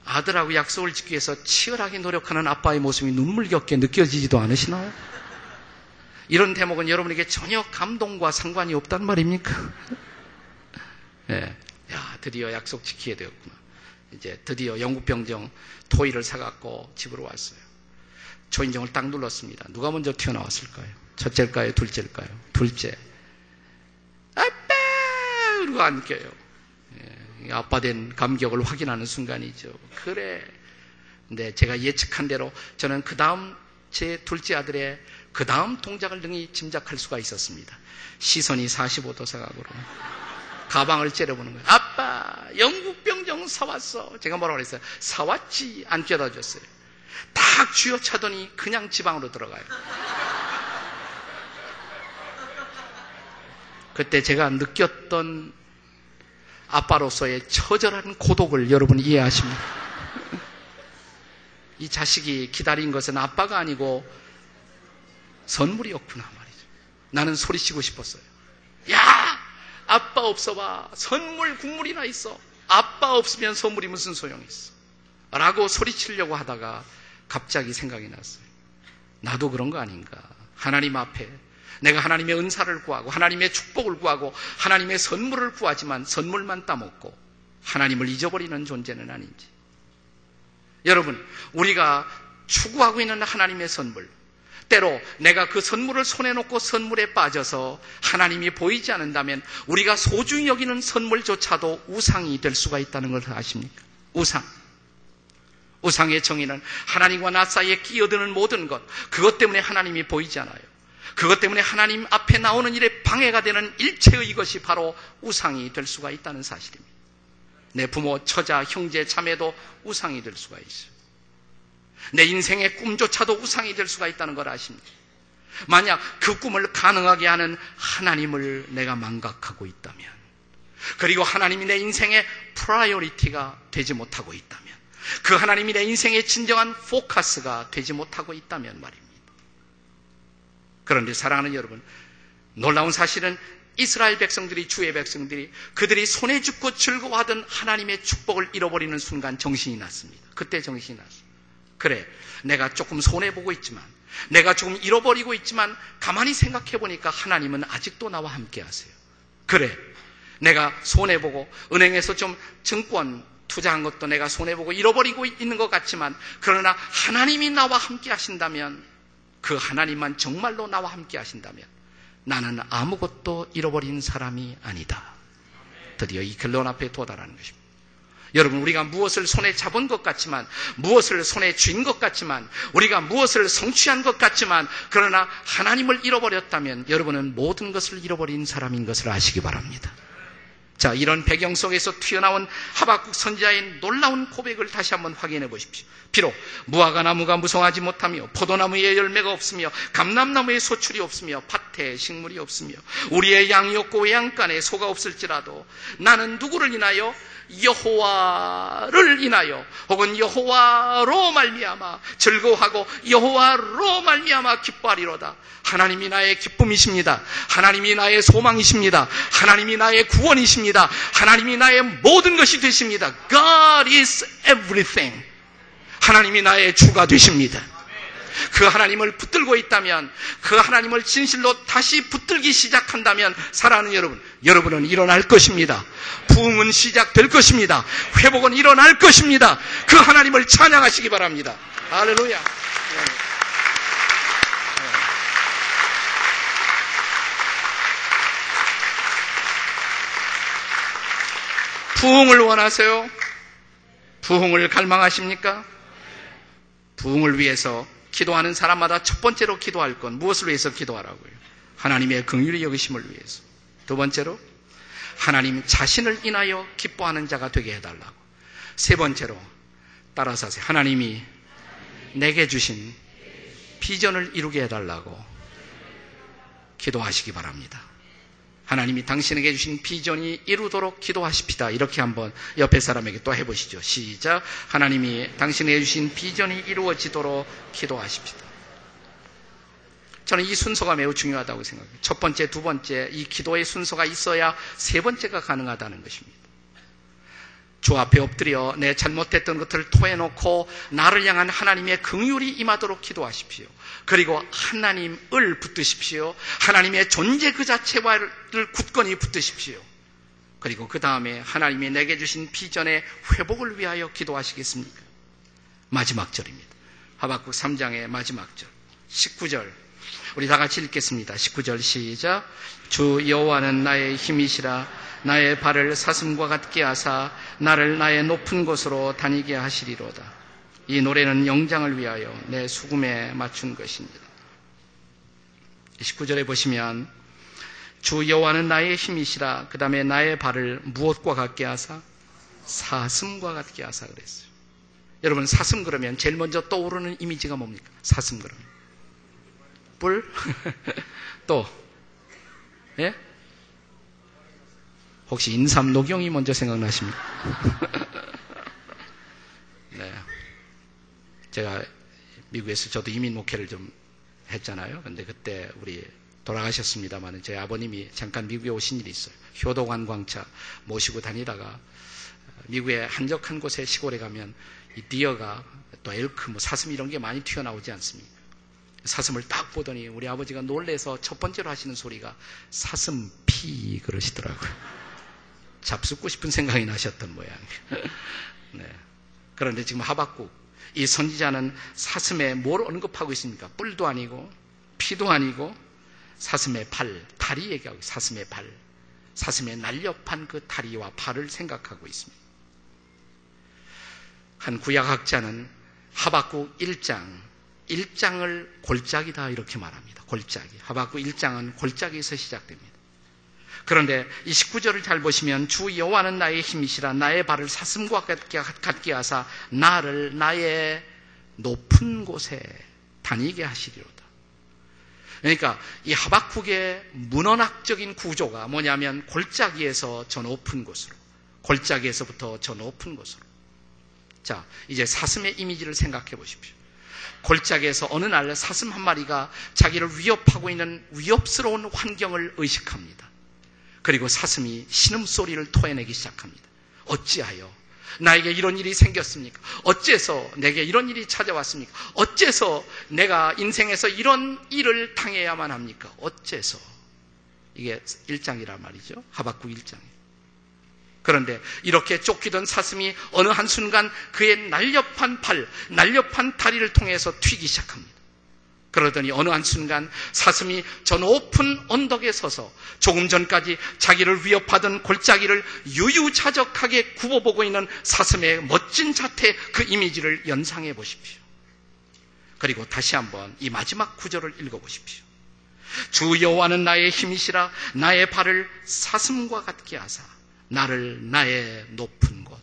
아들하고 약속을 지키기 위해서 치열하게 노력하는 아빠의 모습이 눈물겹게 느껴지지도 않으시나요? 이런 대목은 여러분에게 전혀 감동과 상관이 없단 말입니까? 네. 야, 드디어 약속 지키게 되었구나. 이제 드디어 영국 병정 토이를 사갖고 집으로 왔어요. 초인종을 딱 눌렀습니다. 누가 먼저 튀어나왔을까요? 첫째일까요? 둘째일까요? 둘째. 아빠! 그러고 안겨요. 예, 아빠 된 감격을 확인하는 순간이죠. 그래. 근데 제가 예측한 대로 저는 그 다음 제 둘째 아들의 그 다음 동작을 능히 짐작할 수가 있었습니다. 시선이 45도 사각으로. 가방을 째려보는 거예요. 아빠, 영국 병정 사왔어. 제가 뭐라고 그랬어요? 사왔지. 안 째다 줬어요. 딱 쥐어 차더니 그냥 지방으로 들어가요. 그때 제가 느꼈던 아빠로서의 처절한 고독을 여러분 이해하십니까? 이 자식이 기다린 것은 아빠가 아니고 선물이었구나 말이죠. 나는 소리치고 싶었어요. 야! 아빠 없어봐. 선물 국물이나 있어. 아빠 없으면 선물이 무슨 소용이 있어. 라고 소리치려고 하다가 갑자기 생각이 났어요. 나도 그런 거 아닌가. 하나님 앞에 내가 하나님의 은사를 구하고 하나님의 축복을 구하고 하나님의 선물을 구하지만 선물만 따먹고 하나님을 잊어버리는 존재는 아닌지. 여러분, 우리가 추구하고 있는 하나님의 선물, 때로 내가 그 선물을 손에 놓고 선물에 빠져서 하나님이 보이지 않는다면 우리가 소중히 여기는 선물조차도 우상이 될 수가 있다는 걸 아십니까? 우상. 우상의 정의는 하나님과 나 사이에 끼어드는 모든 것, 그것 때문에 하나님이 보이지 않아요. 그것 때문에 하나님 앞에 나오는 일에 방해가 되는 일체의 이것이 바로 우상이 될 수가 있다는 사실입니다. 내 부모, 처자, 형제, 자매도 우상이 될 수가 있어요. 내 인생의 꿈조차도 우상이 될 수가 있다는 걸 아십니다. 만약 그 꿈을 가능하게 하는 하나님을 내가 망각하고 있다면, 그리고 하나님이 내 인생의 priority가 되지 못하고 있다면, 그 하나님이 내 인생의 진정한 포커스가 되지 못하고 있다면 말입니다. 그런데 사랑하는 여러분, 놀라운 사실은 이스라엘 백성들이 주의 백성들이 그들이 손에 쥐고 즐거워하던 하나님의 축복을 잃어버리는 순간 정신이 났습니다. 그때 정신이 났습니다. 그래, 내가 조금 손해 보고 있지만, 내가 조금 잃어버리고 있지만 가만히 생각해 보니까 하나님은 아직도 나와 함께 하세요. 그래, 내가 손해 보고 은행에서 좀 증권 투자한 것도 내가 손해 보고 잃어버리고 있는 것 같지만 그러나 하나님이 나와 함께 하신다면 그 하나님만 정말로 나와 함께 하신다면 나는 아무것도 잃어버린 사람이 아니다. 드디어 이 결론 앞에 도달하는 것입니다. 여러분, 우리가 무엇을 손에 잡은 것 같지만, 무엇을 손에 쥔 것 같지만, 우리가 무엇을 성취한 것 같지만, 그러나 하나님을 잃어버렸다면 여러분은 모든 것을 잃어버린 사람인 것을 아시기 바랍니다. 자, 이런 배경 속에서 튀어나온 하박국 선지자의 놀라운 고백을 다시 한번 확인해 보십시오. 비록 무화과 나무가 무성하지 못하며 포도나무에 열매가 없으며 감람나무에 소출이 없으며 밭에 식물이 없으며 우리의 양이 없고 외양간에 소가 없을지라도 나는 누구를 인하여 여호와를 인하여 혹은 여호와로 말미암아 즐거워하고 여호와로 말미암아 기뻐하리로다. 하나님이 나의 기쁨이십니다. 하나님이 나의 소망이십니다. 하나님이 나의 구원이십니다. 하나님이 나의 모든 것이 되십니다. God is everything. 하나님이 나의 주가 되십니다. 그 하나님을 붙들고 있다면, 그 하나님을 진실로 다시 붙들기 시작한다면, 사랑하는 여러분, 여러분은 일어날 것입니다. 부흥은 시작될 것입니다. 회복은 일어날 것입니다. 그 하나님을 찬양하시기 바랍니다. 할렐루야. 부흥을 원하세요? 부흥을 갈망하십니까? 부흥을 위해서 기도하는 사람마다 첫 번째로 기도할 건 무엇을 위해서 기도하라고요? 하나님의 긍휼히 여기심을 위해서. 두 번째로 하나님 자신을 인하여 기뻐하는 자가 되게 해달라고. 세 번째로 따라서 하세요. 하나님이 내게 주신 비전을 이루게 해달라고 기도하시기 바랍니다. 하나님이 당신에게 주신 비전이 이루도록 기도하십시다. 이렇게 한번 옆에 사람에게 또 해보시죠. 시작. 하나님이 당신에게 주신 비전이 이루어지도록 기도하십시다. 저는 이 순서가 매우 중요하다고 생각해요. 첫 번째, 두 번째, 이 기도의 순서가 있어야 세 번째가 가능하다는 것입니다. 주 앞에 엎드려 내 잘못했던 것을 토해놓고 나를 향한 하나님의 긍휼이 임하도록 기도하십시오. 그리고 하나님을 붙드십시오. 하나님의 존재 그 자체와를 굳건히 붙드십시오. 그리고 그 다음에 하나님이 내게 주신 비전의 회복을 위하여 기도하시겠습니까? 마지막 절입니다. 하박국 3장의 마지막 절. 19절. 우리 다 같이 읽겠습니다. 19절 시작. 주 여호와는 나의 힘이시라 나의 발을 사슴과 같게 하사 나를 나의 높은 곳으로 다니게 하시리로다. 이 노래는 영장을 위하여 내 수금에 맞춘 것입니다. 19절에 보시면 주 여호와는 나의 힘이시라 그 다음에 나의 발을 무엇과 같게 하사 사슴과 같게 하사 그랬어요. 여러분 사슴 그러면 제일 먼저 떠오르는 이미지가 뭡니까? 사슴 그러면 뿔? 또 예? 혹시 인삼 녹용이 먼저 생각나십니까? 네. 제가 미국에서 저도 이민 목회를 좀 했잖아요. 근데 그때 우리 돌아가셨습니다만 제 아버님이 잠깐 미국에 오신 일이 있어요. 효도관 광차 모시고 다니다가 미국의 한적한 곳에 시골에 가면 이 디어가 또 엘크 뭐 사슴 이런 게 많이 튀어나오지 않습니까? 사슴을 딱 보더니 우리 아버지가 놀래서 첫 번째로 하시는 소리가 사슴 피 그러시더라고요. 잡숫고 싶은 생각이 나셨던 모양이에요. 네. 그런데 지금 하박국 이 선지자는 사슴에 뭘 언급하고 있습니까? 뿔도 아니고 피도 아니고 사슴의 팔, 다리 얘기하고 사슴의 발, 사슴의 날렵한 그 다리와 팔을 생각하고 있습니다. 한 구약학자는 하박국 1장 1장을 골짜기다 이렇게 말합니다. 골짜기. 하박국 1장은 골짜기에서 시작됩니다. 그런데 이 19절을 잘 보시면 주 여호와는 나의 힘이시라 나의 발을 사슴과 같게 하사 나를 나의 높은 곳에 다니게 하시리로다. 그러니까 이 하박국의 문헌학적인 구조가 뭐냐면 골짜기에서 저 높은 곳으로 골짜기에서부터 저 높은 곳으로 자 이제 사슴의 이미지를 생각해 보십시오. 골짜기에서 어느 날 사슴 한 마리가 자기를 위협하고 있는 위협스러운 환경을 의식합니다. 그리고 사슴이 신음소리를 토해내기 시작합니다. 어찌하여 나에게 이런 일이 생겼습니까? 어째서 내게 이런 일이 찾아왔습니까? 어째서 내가 인생에서 이런 일을 당해야만 합니까? 어째서? 이게 1장이란 말이죠. 하박국 1장에. 그런데 이렇게 쫓기던 사슴이 어느 한순간 그의 날렵한 팔, 날렵한 다리를 통해서 튀기 시작합니다. 그러더니 어느 한순간 사슴이 저 높은 언덕에 서서 조금 전까지 자기를 위협하던 골짜기를 유유자적하게 굽어보고 있는 사슴의 멋진 자태 그 이미지를 연상해 보십시오. 그리고 다시 한번 이 마지막 구절을 읽어 보십시오. 주 여호와는 나의 힘이시라 나의 발을 사슴과 같게 하사 나를 나의 높은 곳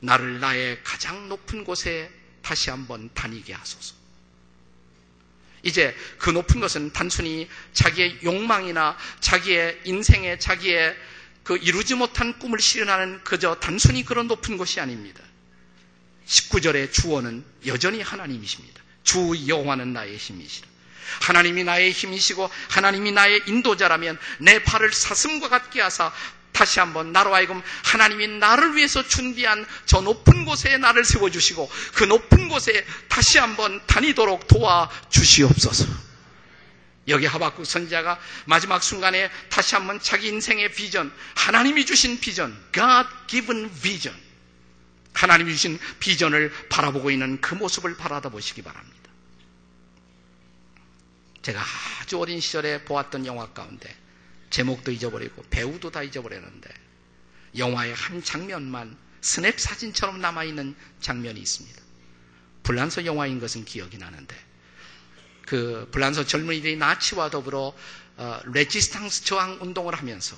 나를 나의 가장 높은 곳에 다시 한번 다니게 하소서. 이제 그 높은 것은 단순히 자기의 욕망이나 자기의 인생에 자기의 그 이루지 못한 꿈을 실현하는 그저 단순히 그런 높은 곳이 아닙니다. 19절의 주어는 여전히 하나님이십니다. 주 여호와는 나의 힘이시라. 하나님이 나의 힘이시고 하나님이 나의 인도자라면 내 발을 사슴과 같게 하사 다시 한번 나로 하여금 하나님이 나를 위해서 준비한 저 높은 곳에 나를 세워주시고 그 높은 곳에 다시 한번 다니도록 도와 주시옵소서. 여기 하박국 선자가 마지막 순간에 다시 한번 자기 인생의 비전, 하나님이 주신 비전, God given vision, 하나님이 주신 비전을 바라보고 있는 그 모습을 바라다 보시기 바랍니다. 제가 아주 어린 시절에 보았던 영화 가운데 제목도 잊어버리고 배우도 다 잊어버렸는데 영화의 한 장면만 스냅 사진처럼 남아있는 장면이 있습니다. 불란서 영화인 것은 기억이 나는데 그 불란서 젊은이들이 나치와 더불어 어, 레지스탕스 저항 운동을 하면서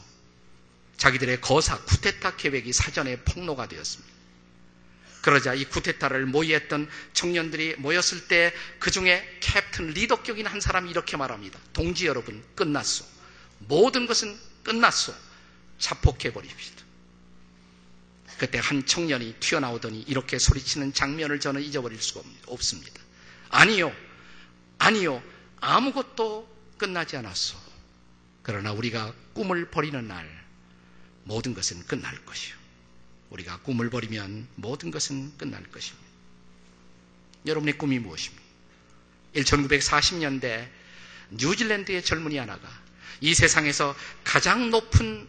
자기들의 거사 쿠데타 계획이 사전에 폭로가 되었습니다. 그러자 이 쿠데타를 모의했던 청년들이 모였을 때 그 중에 캡틴 리더격인 한 사람이 이렇게 말합니다. 동지 여러분 끝났소. 모든 것은 끝났소. 자폭해 버립시다. 그때 한 청년이 튀어나오더니 이렇게 소리치는 장면을 저는 잊어버릴 수가 없습니다. 아니요. 아니요. 아무것도 끝나지 않았소. 그러나 우리가 꿈을 버리는 날 모든 것은 끝날 것이요. 우리가 꿈을 버리면 모든 것은 끝날 것입니다. 여러분의 꿈이 무엇입니까? 1940년대 뉴질랜드의 젊은이 하나가 이 세상에서 가장 높은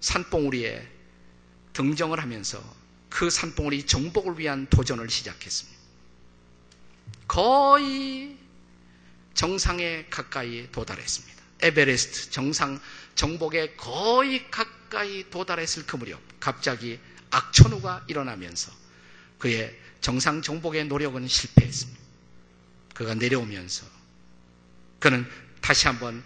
산봉우리에 등정을 하면서 그 산봉우리 정복을 위한 도전을 시작했습니다. 거의 정상에 가까이 도달했습니다. 에베레스트 정상 정복에 거의 가까이 도달했을 그 무렵 갑자기 악천후가 일어나면서 그의 정상 정복의 노력은 실패했습니다. 그가 내려오면서 그는 다시 한번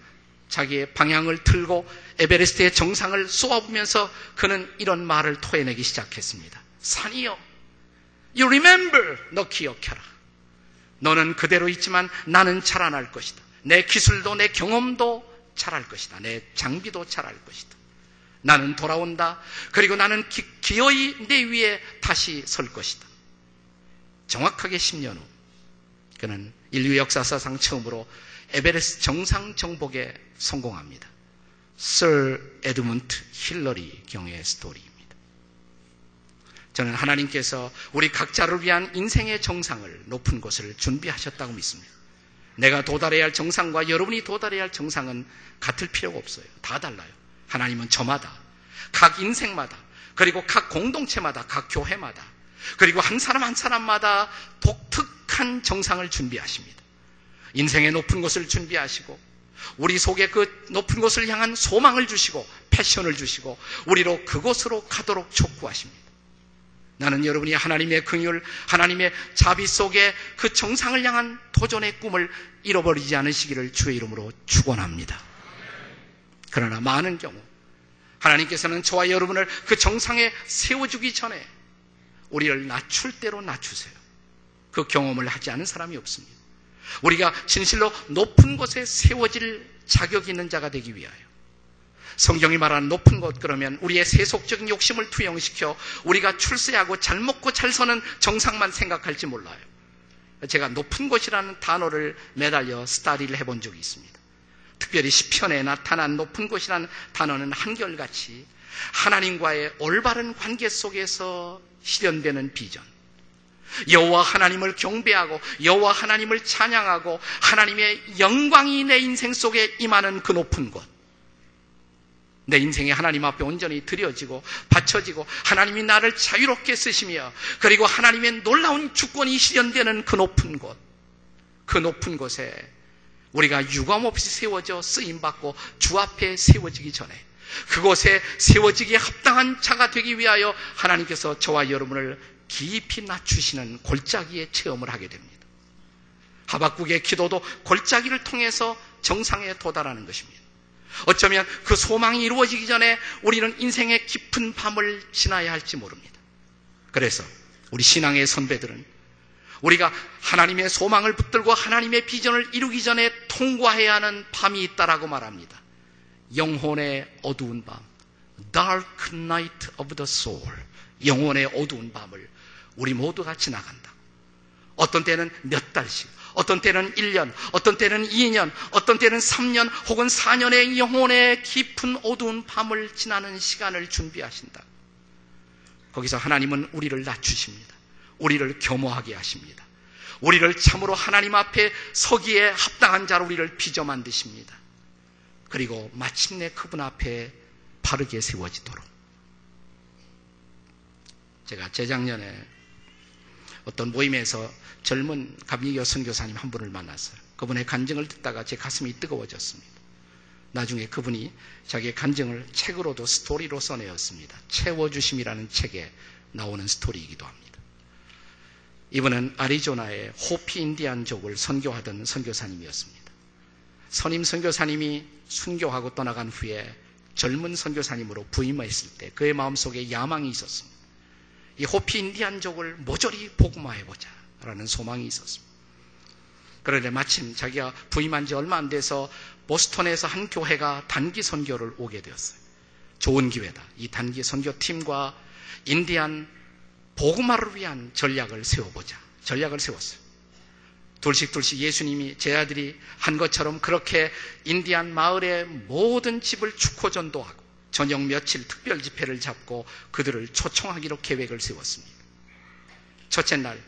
자기의 방향을 틀고 에베레스트의 정상을 쏘아보면서 그는 이런 말을 토해내기 시작했습니다. 산이여, you remember, 너 기억해라. 너는 그대로 있지만 나는 자라날 것이다. 내 기술도 내 경험도 자랄 것이다. 내 장비도 자랄 것이다. 나는 돌아온다. 그리고 나는 기, 기어이 내 위에 다시 설 것이다. 정확하게 10년 후 그는 인류 역사사상 처음으로 에베레스트 정상 정복에 성공합니다. Sir 에드문트 힐러리 경의 스토리입니다. 저는 하나님께서 우리 각자를 위한 인생의 정상을 높은 곳을 준비하셨다고 믿습니다. 내가 도달해야 할 정상과 여러분이 도달해야 할 정상은 같을 필요가 없어요. 다 달라요. 하나님은 저마다, 각 인생마다, 그리고 각 공동체마다, 각 교회마다, 그리고 한 사람 한 사람마다 독특한 정상을 준비하십니다. 인생의 높은 곳을 준비하시고 우리 속에 그 높은 곳을 향한 소망을 주시고 패션을 주시고 우리로 그곳으로 가도록 촉구하십니다. 나는 여러분이 하나님의 긍휼, 하나님의 자비 속에 그 정상을 향한 도전의 꿈을 잃어버리지 않으시기를 주의 이름으로 축원합니다. 그러나 많은 경우 하나님께서는 저와 여러분을 그 정상에 세워주기 전에 우리를 낮출 대로 낮추세요. 그 경험을 하지 않은 사람이 없습니다. 우리가 진실로 높은 곳에 세워질 자격이 있는 자가 되기 위하여 성경이 말하는 높은 곳 그러면 우리의 세속적인 욕심을 투영시켜 우리가 출세하고 잘 먹고 잘 사는 정상만 생각할지 몰라요. 제가 높은 곳이라는 단어를 매달려 스타디를 해본 적이 있습니다. 특별히 시편에 나타난 높은 곳이라는 단어는 한결같이 하나님과의 올바른 관계 속에서 실현되는 비전. 여호와 하나님을 경배하고 여호와 하나님을 찬양하고 하나님의 영광이 내 인생 속에 임하는 그 높은 곳. 내 인생이 하나님 앞에 온전히 드려지고 바쳐지고 하나님이 나를 자유롭게 쓰시며 그리고 하나님의 놀라운 주권이 실현되는 그 높은 곳. 그 높은 곳에 우리가 유감없이 세워져 쓰임받고 주 앞에 세워지기 전에 그곳에 세워지기에 합당한 자가 되기 위하여 하나님께서 저와 여러분을 깊이 낮추시는 골짜기의 체험을 하게 됩니다. 하박국의 기도도 골짜기를 통해서 정상에 도달하는 것입니다. 어쩌면 그 소망이 이루어지기 전에 우리는 인생의 깊은 밤을 지나야 할지 모릅니다. 그래서 우리 신앙의 선배들은 우리가 하나님의 소망을 붙들고 하나님의 비전을 이루기 전에 통과해야 하는 밤이 있다라고 말합니다. 영혼의 어두운 밤, dark night of the soul, 영혼의 어두운 밤을 우리 모두가 지나간다. 어떤 때는 몇 달씩, 어떤 때는 1년, 어떤 때는 2년, 어떤 때는 3년 혹은 4년의 영혼의 깊은 어두운 밤을 지나는 시간을 준비하신다. 거기서 하나님은 우리를 낮추십니다. 우리를 겸허하게 하십니다. 우리를 참으로 하나님 앞에 서기에 합당한 자로 우리를 빚어 만드십니다. 그리고 마침내 그분 앞에 바르게 세워지도록. 제가 재작년에 어떤 모임에서 젊은 감리교 선교사님 한 분을 만났어요. 그분의 간증을 듣다가 제 가슴이 뜨거워졌습니다. 나중에 그분이 자기의 간증을 책으로도 스토리로 써내었습니다. 채워주심이라는 책에 나오는 스토리이기도 합니다. 이분은 아리조나의 호피 인디안족을 선교하던 선교사님이었습니다. 선임 선교사님이 순교하고 떠나간 후에 젊은 선교사님으로 부임했을 때 그의 마음속에 야망이 있었습니다. 이 호피 인디안족을 모조리 복음화해보자 라는 소망이 있었습니다. 그런데 마침 자기가 부임한 지 얼마 안 돼서 보스턴에서 한 교회가 단기 선교를 오게 되었어요. 좋은 기회다. 이 단기 선교팀과 인디안 복음화를 위한 전략을 세워보자. 전략을 세웠어요. 둘씩 둘씩 예수님이 제 아들이 한 것처럼 그렇게 인디안 마을의 모든 집을 축호 전도하고 저녁 며칠 특별 집회를 잡고 그들을 초청하기로 계획을 세웠습니다. 첫째 날,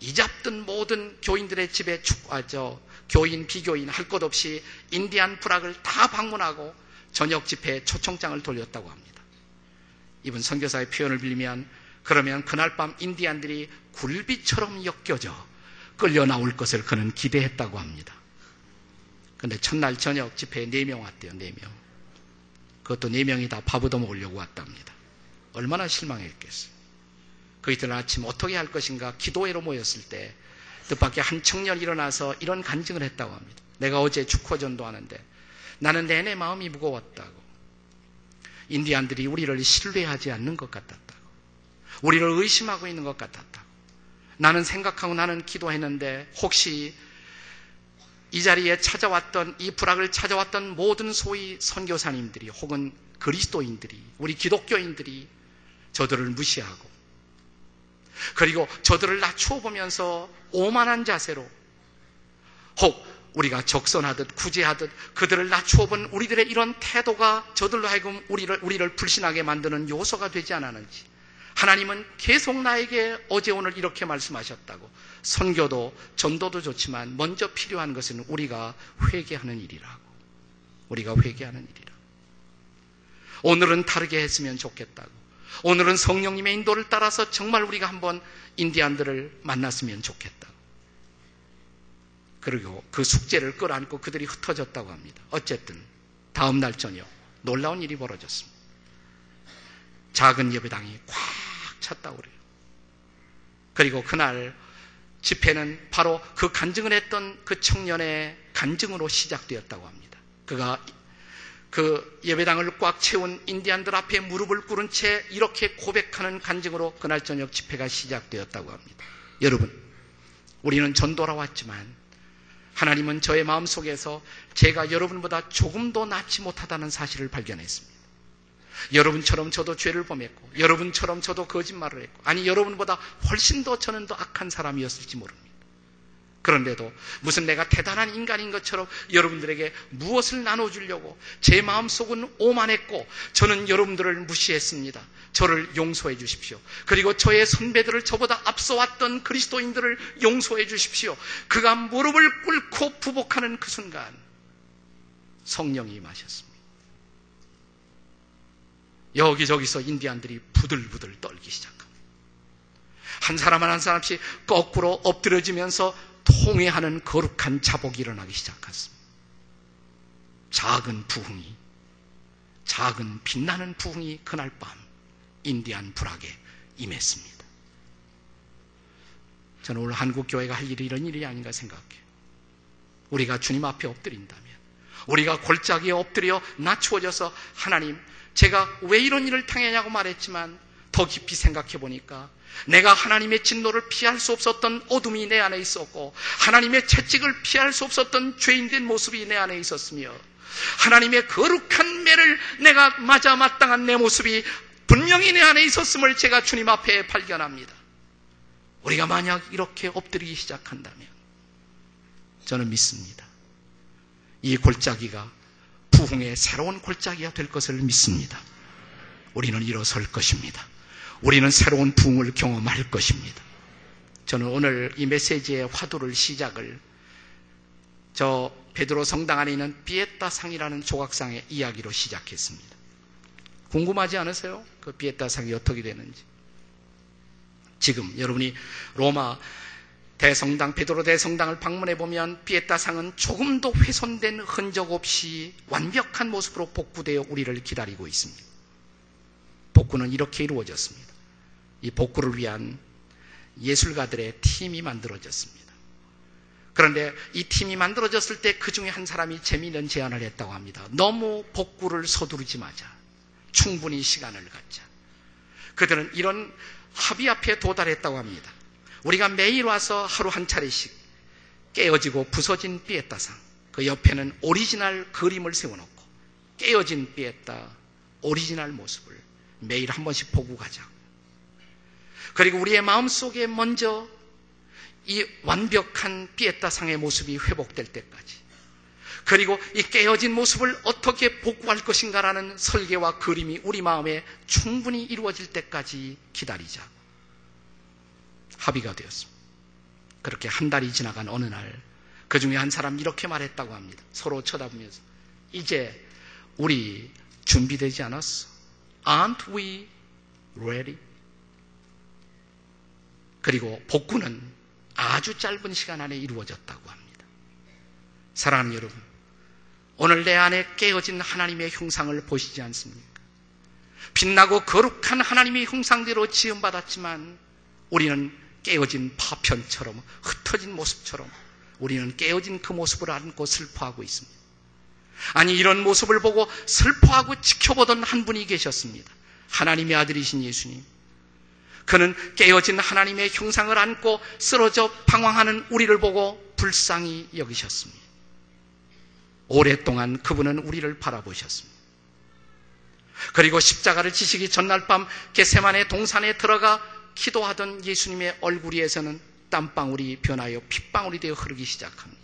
이 잡든 모든 교인들의 집에 축하죠. 교인, 비교인 할 것 없이 인디안 프락을 다 방문하고 저녁 집회에 초청장을 돌렸다고 합니다. 이분 선교사의 표현을 빌리면 그러면 그날 밤 인디안들이 굴비처럼 엮여져 끌려 나올 것을 그는 기대했다고 합니다. 근데 첫날 저녁 집회에 4명 왔대요, 4명. 그것도 4명이 다밥 얻어 먹으려고 왔답니다. 얼마나 실망했겠어요. 그 이튿날 아침 어떻게 할 것인가 기도회로 모였을 때 뜻밖의 한 청년이 일어나서 이런 간증을 했다고 합니다. 내가 어제 축호전도 하는데 나는 내내 마음이 무거웠다고. 인디안들이 우리를 신뢰하지 않는 것 같았다. 우리를 의심하고 있는 것 같았다. 나는 생각하고 나는 기도했는데 혹시 이 자리에 찾아왔던 이 불악을 찾아왔던 모든 소위 선교사님들이 혹은 그리스도인들이 우리 기독교인들이 저들을 무시하고 그리고 저들을 낮추어 보면서 오만한 자세로 혹 우리가 적선하듯 구제하듯 그들을 낮추어 본 우리들의 이런 태도가 저들로 하여금 우리를, 우리를 불신하게 만드는 요소가 되지 않았는지 하나님은 계속 나에게 어제 오늘 이렇게 말씀하셨다고. 선교도 전도도 좋지만 먼저 필요한 것은 우리가 회개하는 일이라고. 우리가 회개하는 일이라. 오늘은 다르게 했으면 좋겠다고. 오늘은 성령님의 인도를 따라서 정말 우리가 한번 인디안들을 만났으면 좋겠다고. 그리고 그 숙제를 끌어안고 그들이 흩어졌다고 합니다. 어쨌든 다음 날 저녁 놀라운 일이 벌어졌습니다. 작은 예배당이 꽉 찼다고 그래요. 그리고 그날 집회는 바로 그 간증을 했던 그 청년의 간증으로 시작되었다고 합니다. 그가 그 예배당을 꽉 채운 인디안들 앞에 무릎을 꿇은 채 이렇게 고백하는 간증으로 그날 저녁 집회가 시작되었다고 합니다. 여러분, 우리는 전도라 왔지만 하나님은 저의 마음 속에서 제가 여러분보다 조금도 낫지 못하다는 사실을 발견했습니다. 여러분처럼 저도 죄를 범했고, 여러분처럼 저도 거짓말을 했고, 아니, 여러분보다 훨씬 더 저는 더 악한 사람이었을지 모릅니다. 그런데도 무슨 내가 대단한 인간인 것처럼 여러분들에게 무엇을 나눠주려고 제 마음속은 오만했고 저는 여러분들을 무시했습니다. 저를 용서해 주십시오. 그리고 저의 선배들을 저보다 앞서왔던 그리스도인들을 용서해 주십시오. 그가 무릎을 꿇고 부복하는 그 순간 성령이 임하셨습니다. 여기저기서 인디안들이 부들부들 떨기 시작합니다. 한 사람 한 사람씩 거꾸로 엎드려지면서 통회하는 거룩한 자복이 일어나기 시작했습니다. 작은 부흥이, 작은 빛나는 부흥이 그날 밤 인디안 불악에 임했습니다. 저는 오늘 한국교회가 할 일이 이런 일이 아닌가 생각해요. 우리가 주님 앞에 엎드린다면, 우리가 골짜기에 엎드려 낮추어져서 하나님, 제가 왜 이런 일을 당했냐고 말했지만 더 깊이 생각해 보니까 내가 하나님의 진노를 피할 수 없었던 어둠이 내 안에 있었고 하나님의 채찍을 피할 수 없었던 죄인된 모습이 내 안에 있었으며 하나님의 거룩한 매를 내가 맞아 마땅한 내 모습이 분명히 내 안에 있었음을 제가 주님 앞에 발견합니다. 우리가 만약 이렇게 엎드리기 시작한다면 저는 믿습니다. 이 골짜기가 부흥의 새로운 골짜기가 될 것을 믿습니다. 우리는 일어설 것입니다. 우리는 새로운 부흥을 경험할 것입니다. 저는 오늘 이 메시지의 화두를 시작을 저 베드로 성당 안에 있는 비에타 상이라는 조각상의 이야기로 시작했습니다. 궁금하지 않으세요? 그 비에타 상이 어떻게 되는지. 지금 여러분이 로마 대성당, 베드로 대성당을 방문해 보면 비에타 상은 조금도 훼손된 흔적 없이 완벽한 모습으로 복구되어 우리를 기다리고 있습니다. 복구는 이렇게 이루어졌습니다. 이 복구를 위한 예술가들의 팀이 만들어졌습니다. 그런데 이 팀이 만들어졌을 때 그 중에 한 사람이 재미있는 제안을 했다고 합니다. 너무 복구를 서두르지 마자. 충분히 시간을 갖자. 그들은 이런 합의 앞에 도달했다고 합니다. 우리가 매일 와서 하루 한 차례씩 깨어지고 부서진 삐에따상, 그 옆에는 오리지널 그림을 세워놓고 깨어진 삐에따 오리지널 모습을 매일 한 번씩 보고 가자. 그리고 우리의 마음속에 먼저 이 완벽한 삐에따상의 모습이 회복될 때까지 그리고 이 깨어진 모습을 어떻게 복구할 것인가라는 설계와 그림이 우리 마음에 충분히 이루어질 때까지 기다리자. 합의가 되었습니다. 그렇게 한 달이 지나간 어느 날, 그 중에 한 사람 이렇게 말했다고 합니다. 서로 쳐다보면서. 이제 우리 준비되지 않았어. Aren't we ready? 그리고 복구는 아주 짧은 시간 안에 이루어졌다고 합니다. 사랑하는 여러분, 오늘 내 안에 깨어진 하나님의 형상을 보시지 않습니까? 빛나고 거룩한 하나님의 형상대로 지음받았지만 우리는 깨어진 파편처럼 흩어진 모습처럼 우리는 깨어진 그 모습을 안고 슬퍼하고 있습니다. 아니 이런 모습을 보고 슬퍼하고 지켜보던 한 분이 계셨습니다. 하나님의 아들이신 예수님. 그는 깨어진 하나님의 형상을 안고 쓰러져 방황하는 우리를 보고 불쌍히 여기셨습니다. 오랫동안 그분은 우리를 바라보셨습니다. 그리고 십자가를 지시기 전날 밤 게세만의 동산에 들어가 기도하던 예수님의 얼굴 위에서는 땀방울이 변하여 핏방울이 되어 흐르기 시작합니다.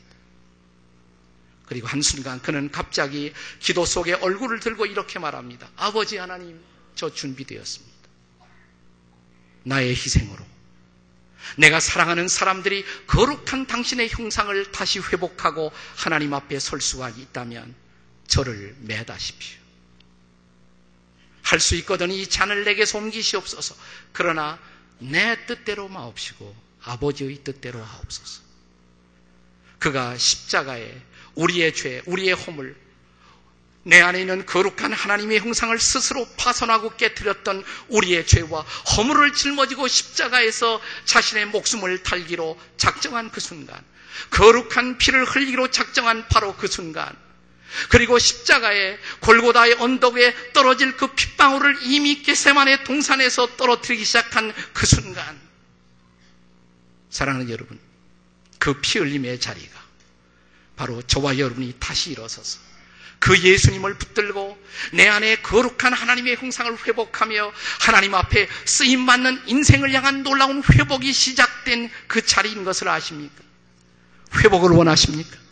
그리고 한순간 그는 갑자기 기도 속에 얼굴을 들고 이렇게 말합니다. 아버지 하나님, 저 준비되었습니다. 나의 희생으로 내가 사랑하는 사람들이 거룩한 당신의 형상을 다시 회복하고 하나님 앞에 설 수가 있다면 저를 매다십시오. 할 수 있거든 이 잔을 내게 옮기시옵소서. 그러나 내 뜻대로 마옵시고 아버지의 뜻대로 하옵소서. 그가 십자가에 우리의 죄, 우리의 허물, 내 안에 있는 거룩한 하나님의 형상을 스스로 파손하고 깨뜨렸던 우리의 죄와 허물을 짊어지고 십자가에서 자신의 목숨을 달기로 작정한 그 순간, 거룩한 피를 흘리기로 작정한 바로 그 순간, 그리고 십자가에 골고다의 언덕에 떨어질 그 핏방울을 이미 게세만의 동산에서 떨어뜨리기 시작한 그 순간, 사랑하는 여러분, 그 피 흘림의 자리가 바로 저와 여러분이 다시 일어서서 그 예수님을 붙들고 내 안에 거룩한 하나님의 형상을 회복하며 하나님 앞에 쓰임 받는 인생을 향한 놀라운 회복이 시작된 그 자리인 것을 아십니까? 회복을 원하십니까?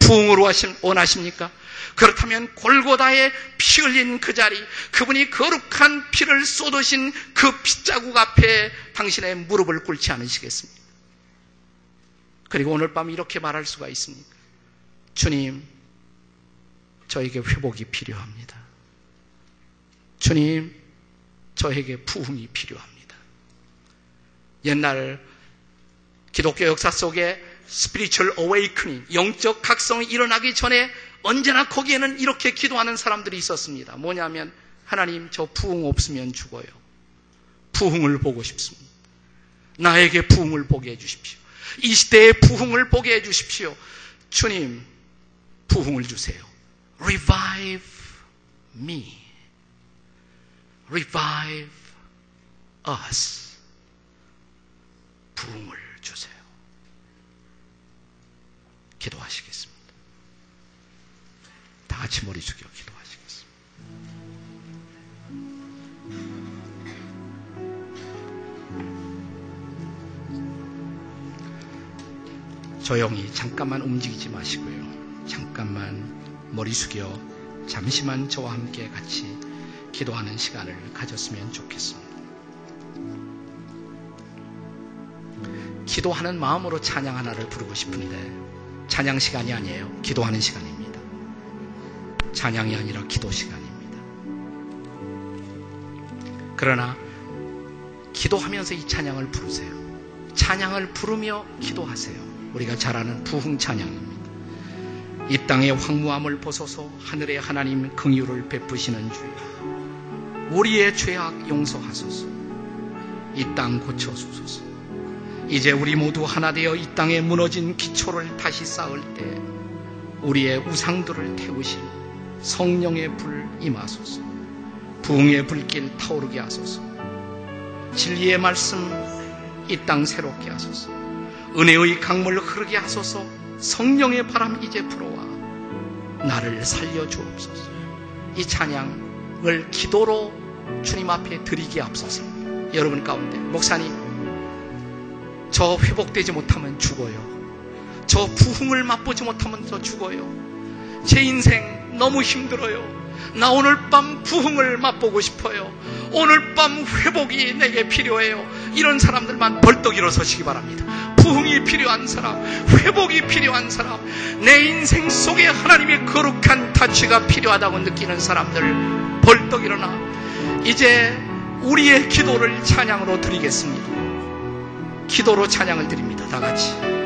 부흥을 원하십니까? 그렇다면 골고다에 피 흘린 그 자리, 그분이 거룩한 피를 쏟으신 그 핏자국 앞에 당신의 무릎을 꿇지 않으시겠습니까? 그리고 오늘 밤 이렇게 말할 수가 있습니까? 주님, 저에게 회복이 필요합니다. 주님, 저에게 부흥이 필요합니다. 옛날 기독교 역사 속에 스피리추얼 어웨이크닝, 영적 각성이 일어나기 전에 언제나 거기에는 이렇게 기도하는 사람들이 있었습니다. 뭐냐면 하나님 저 부흥 없으면 죽어요. 부흥을 보고 싶습니다. 나에게 부흥을 보게 해 주십시오. 이 시대의 부흥을 보게 해 주십시오. 주님, 부흥을 주세요. Revive me. Revive us. 부흥을 주세요. 기도하시겠습니다. 다 같이 머리 숙여 기도하시겠습니다. 조용히 잠깐만 움직이지 마시고요. 잠깐만 머리 숙여 잠시만 저와 함께 같이 기도하는 시간을 가졌으면 좋겠습니다. 기도하는 마음으로 찬양 하나를 부르고 싶은데 찬양 시간이 아니에요. 기도하는 시간입니다. 찬양이 아니라 기도 시간입니다. 그러나 기도하면서 이 찬양을 부르세요. 찬양을 부르며 기도하세요. 우리가 잘 아는 부흥 찬양입니다. 이 땅의 황무함을 벗어서 하늘의 하나님 긍휼을 베푸시는 주여 우리의 죄악 용서하소서 이 땅 고쳐주소서 이제 우리 모두 하나 되어 이 땅에 무너진 기초를 다시 쌓을 때 우리의 우상들을 태우신 성령의 불 임하소서. 부흥의 불길 타오르게 하소서. 진리의 말씀 이 땅 새롭게 하소서. 은혜의 강물 흐르게 하소서. 성령의 바람 이제 불어와 나를 살려 주옵소서. 이 찬양을 기도로 주님 앞에 드리기 앞서서 여러분 가운데 목사님 저 회복되지 못하면 죽어요. 저 부흥을 맛보지 못하면 저 죽어요. 제 인생 너무 힘들어요. 나 오늘 밤 부흥을 맛보고 싶어요. 오늘 밤 회복이 내게 필요해요. 이런 사람들만 벌떡 일어서시기 바랍니다. 부흥이 필요한 사람, 회복이 필요한 사람, 내 인생 속에 하나님의 거룩한 타치가 필요하다고 느끼는 사람들 벌떡 일어나 이제 우리의 기도를 찬양으로 드리겠습니다. 기도로 찬양을 드립니다. 다 같이.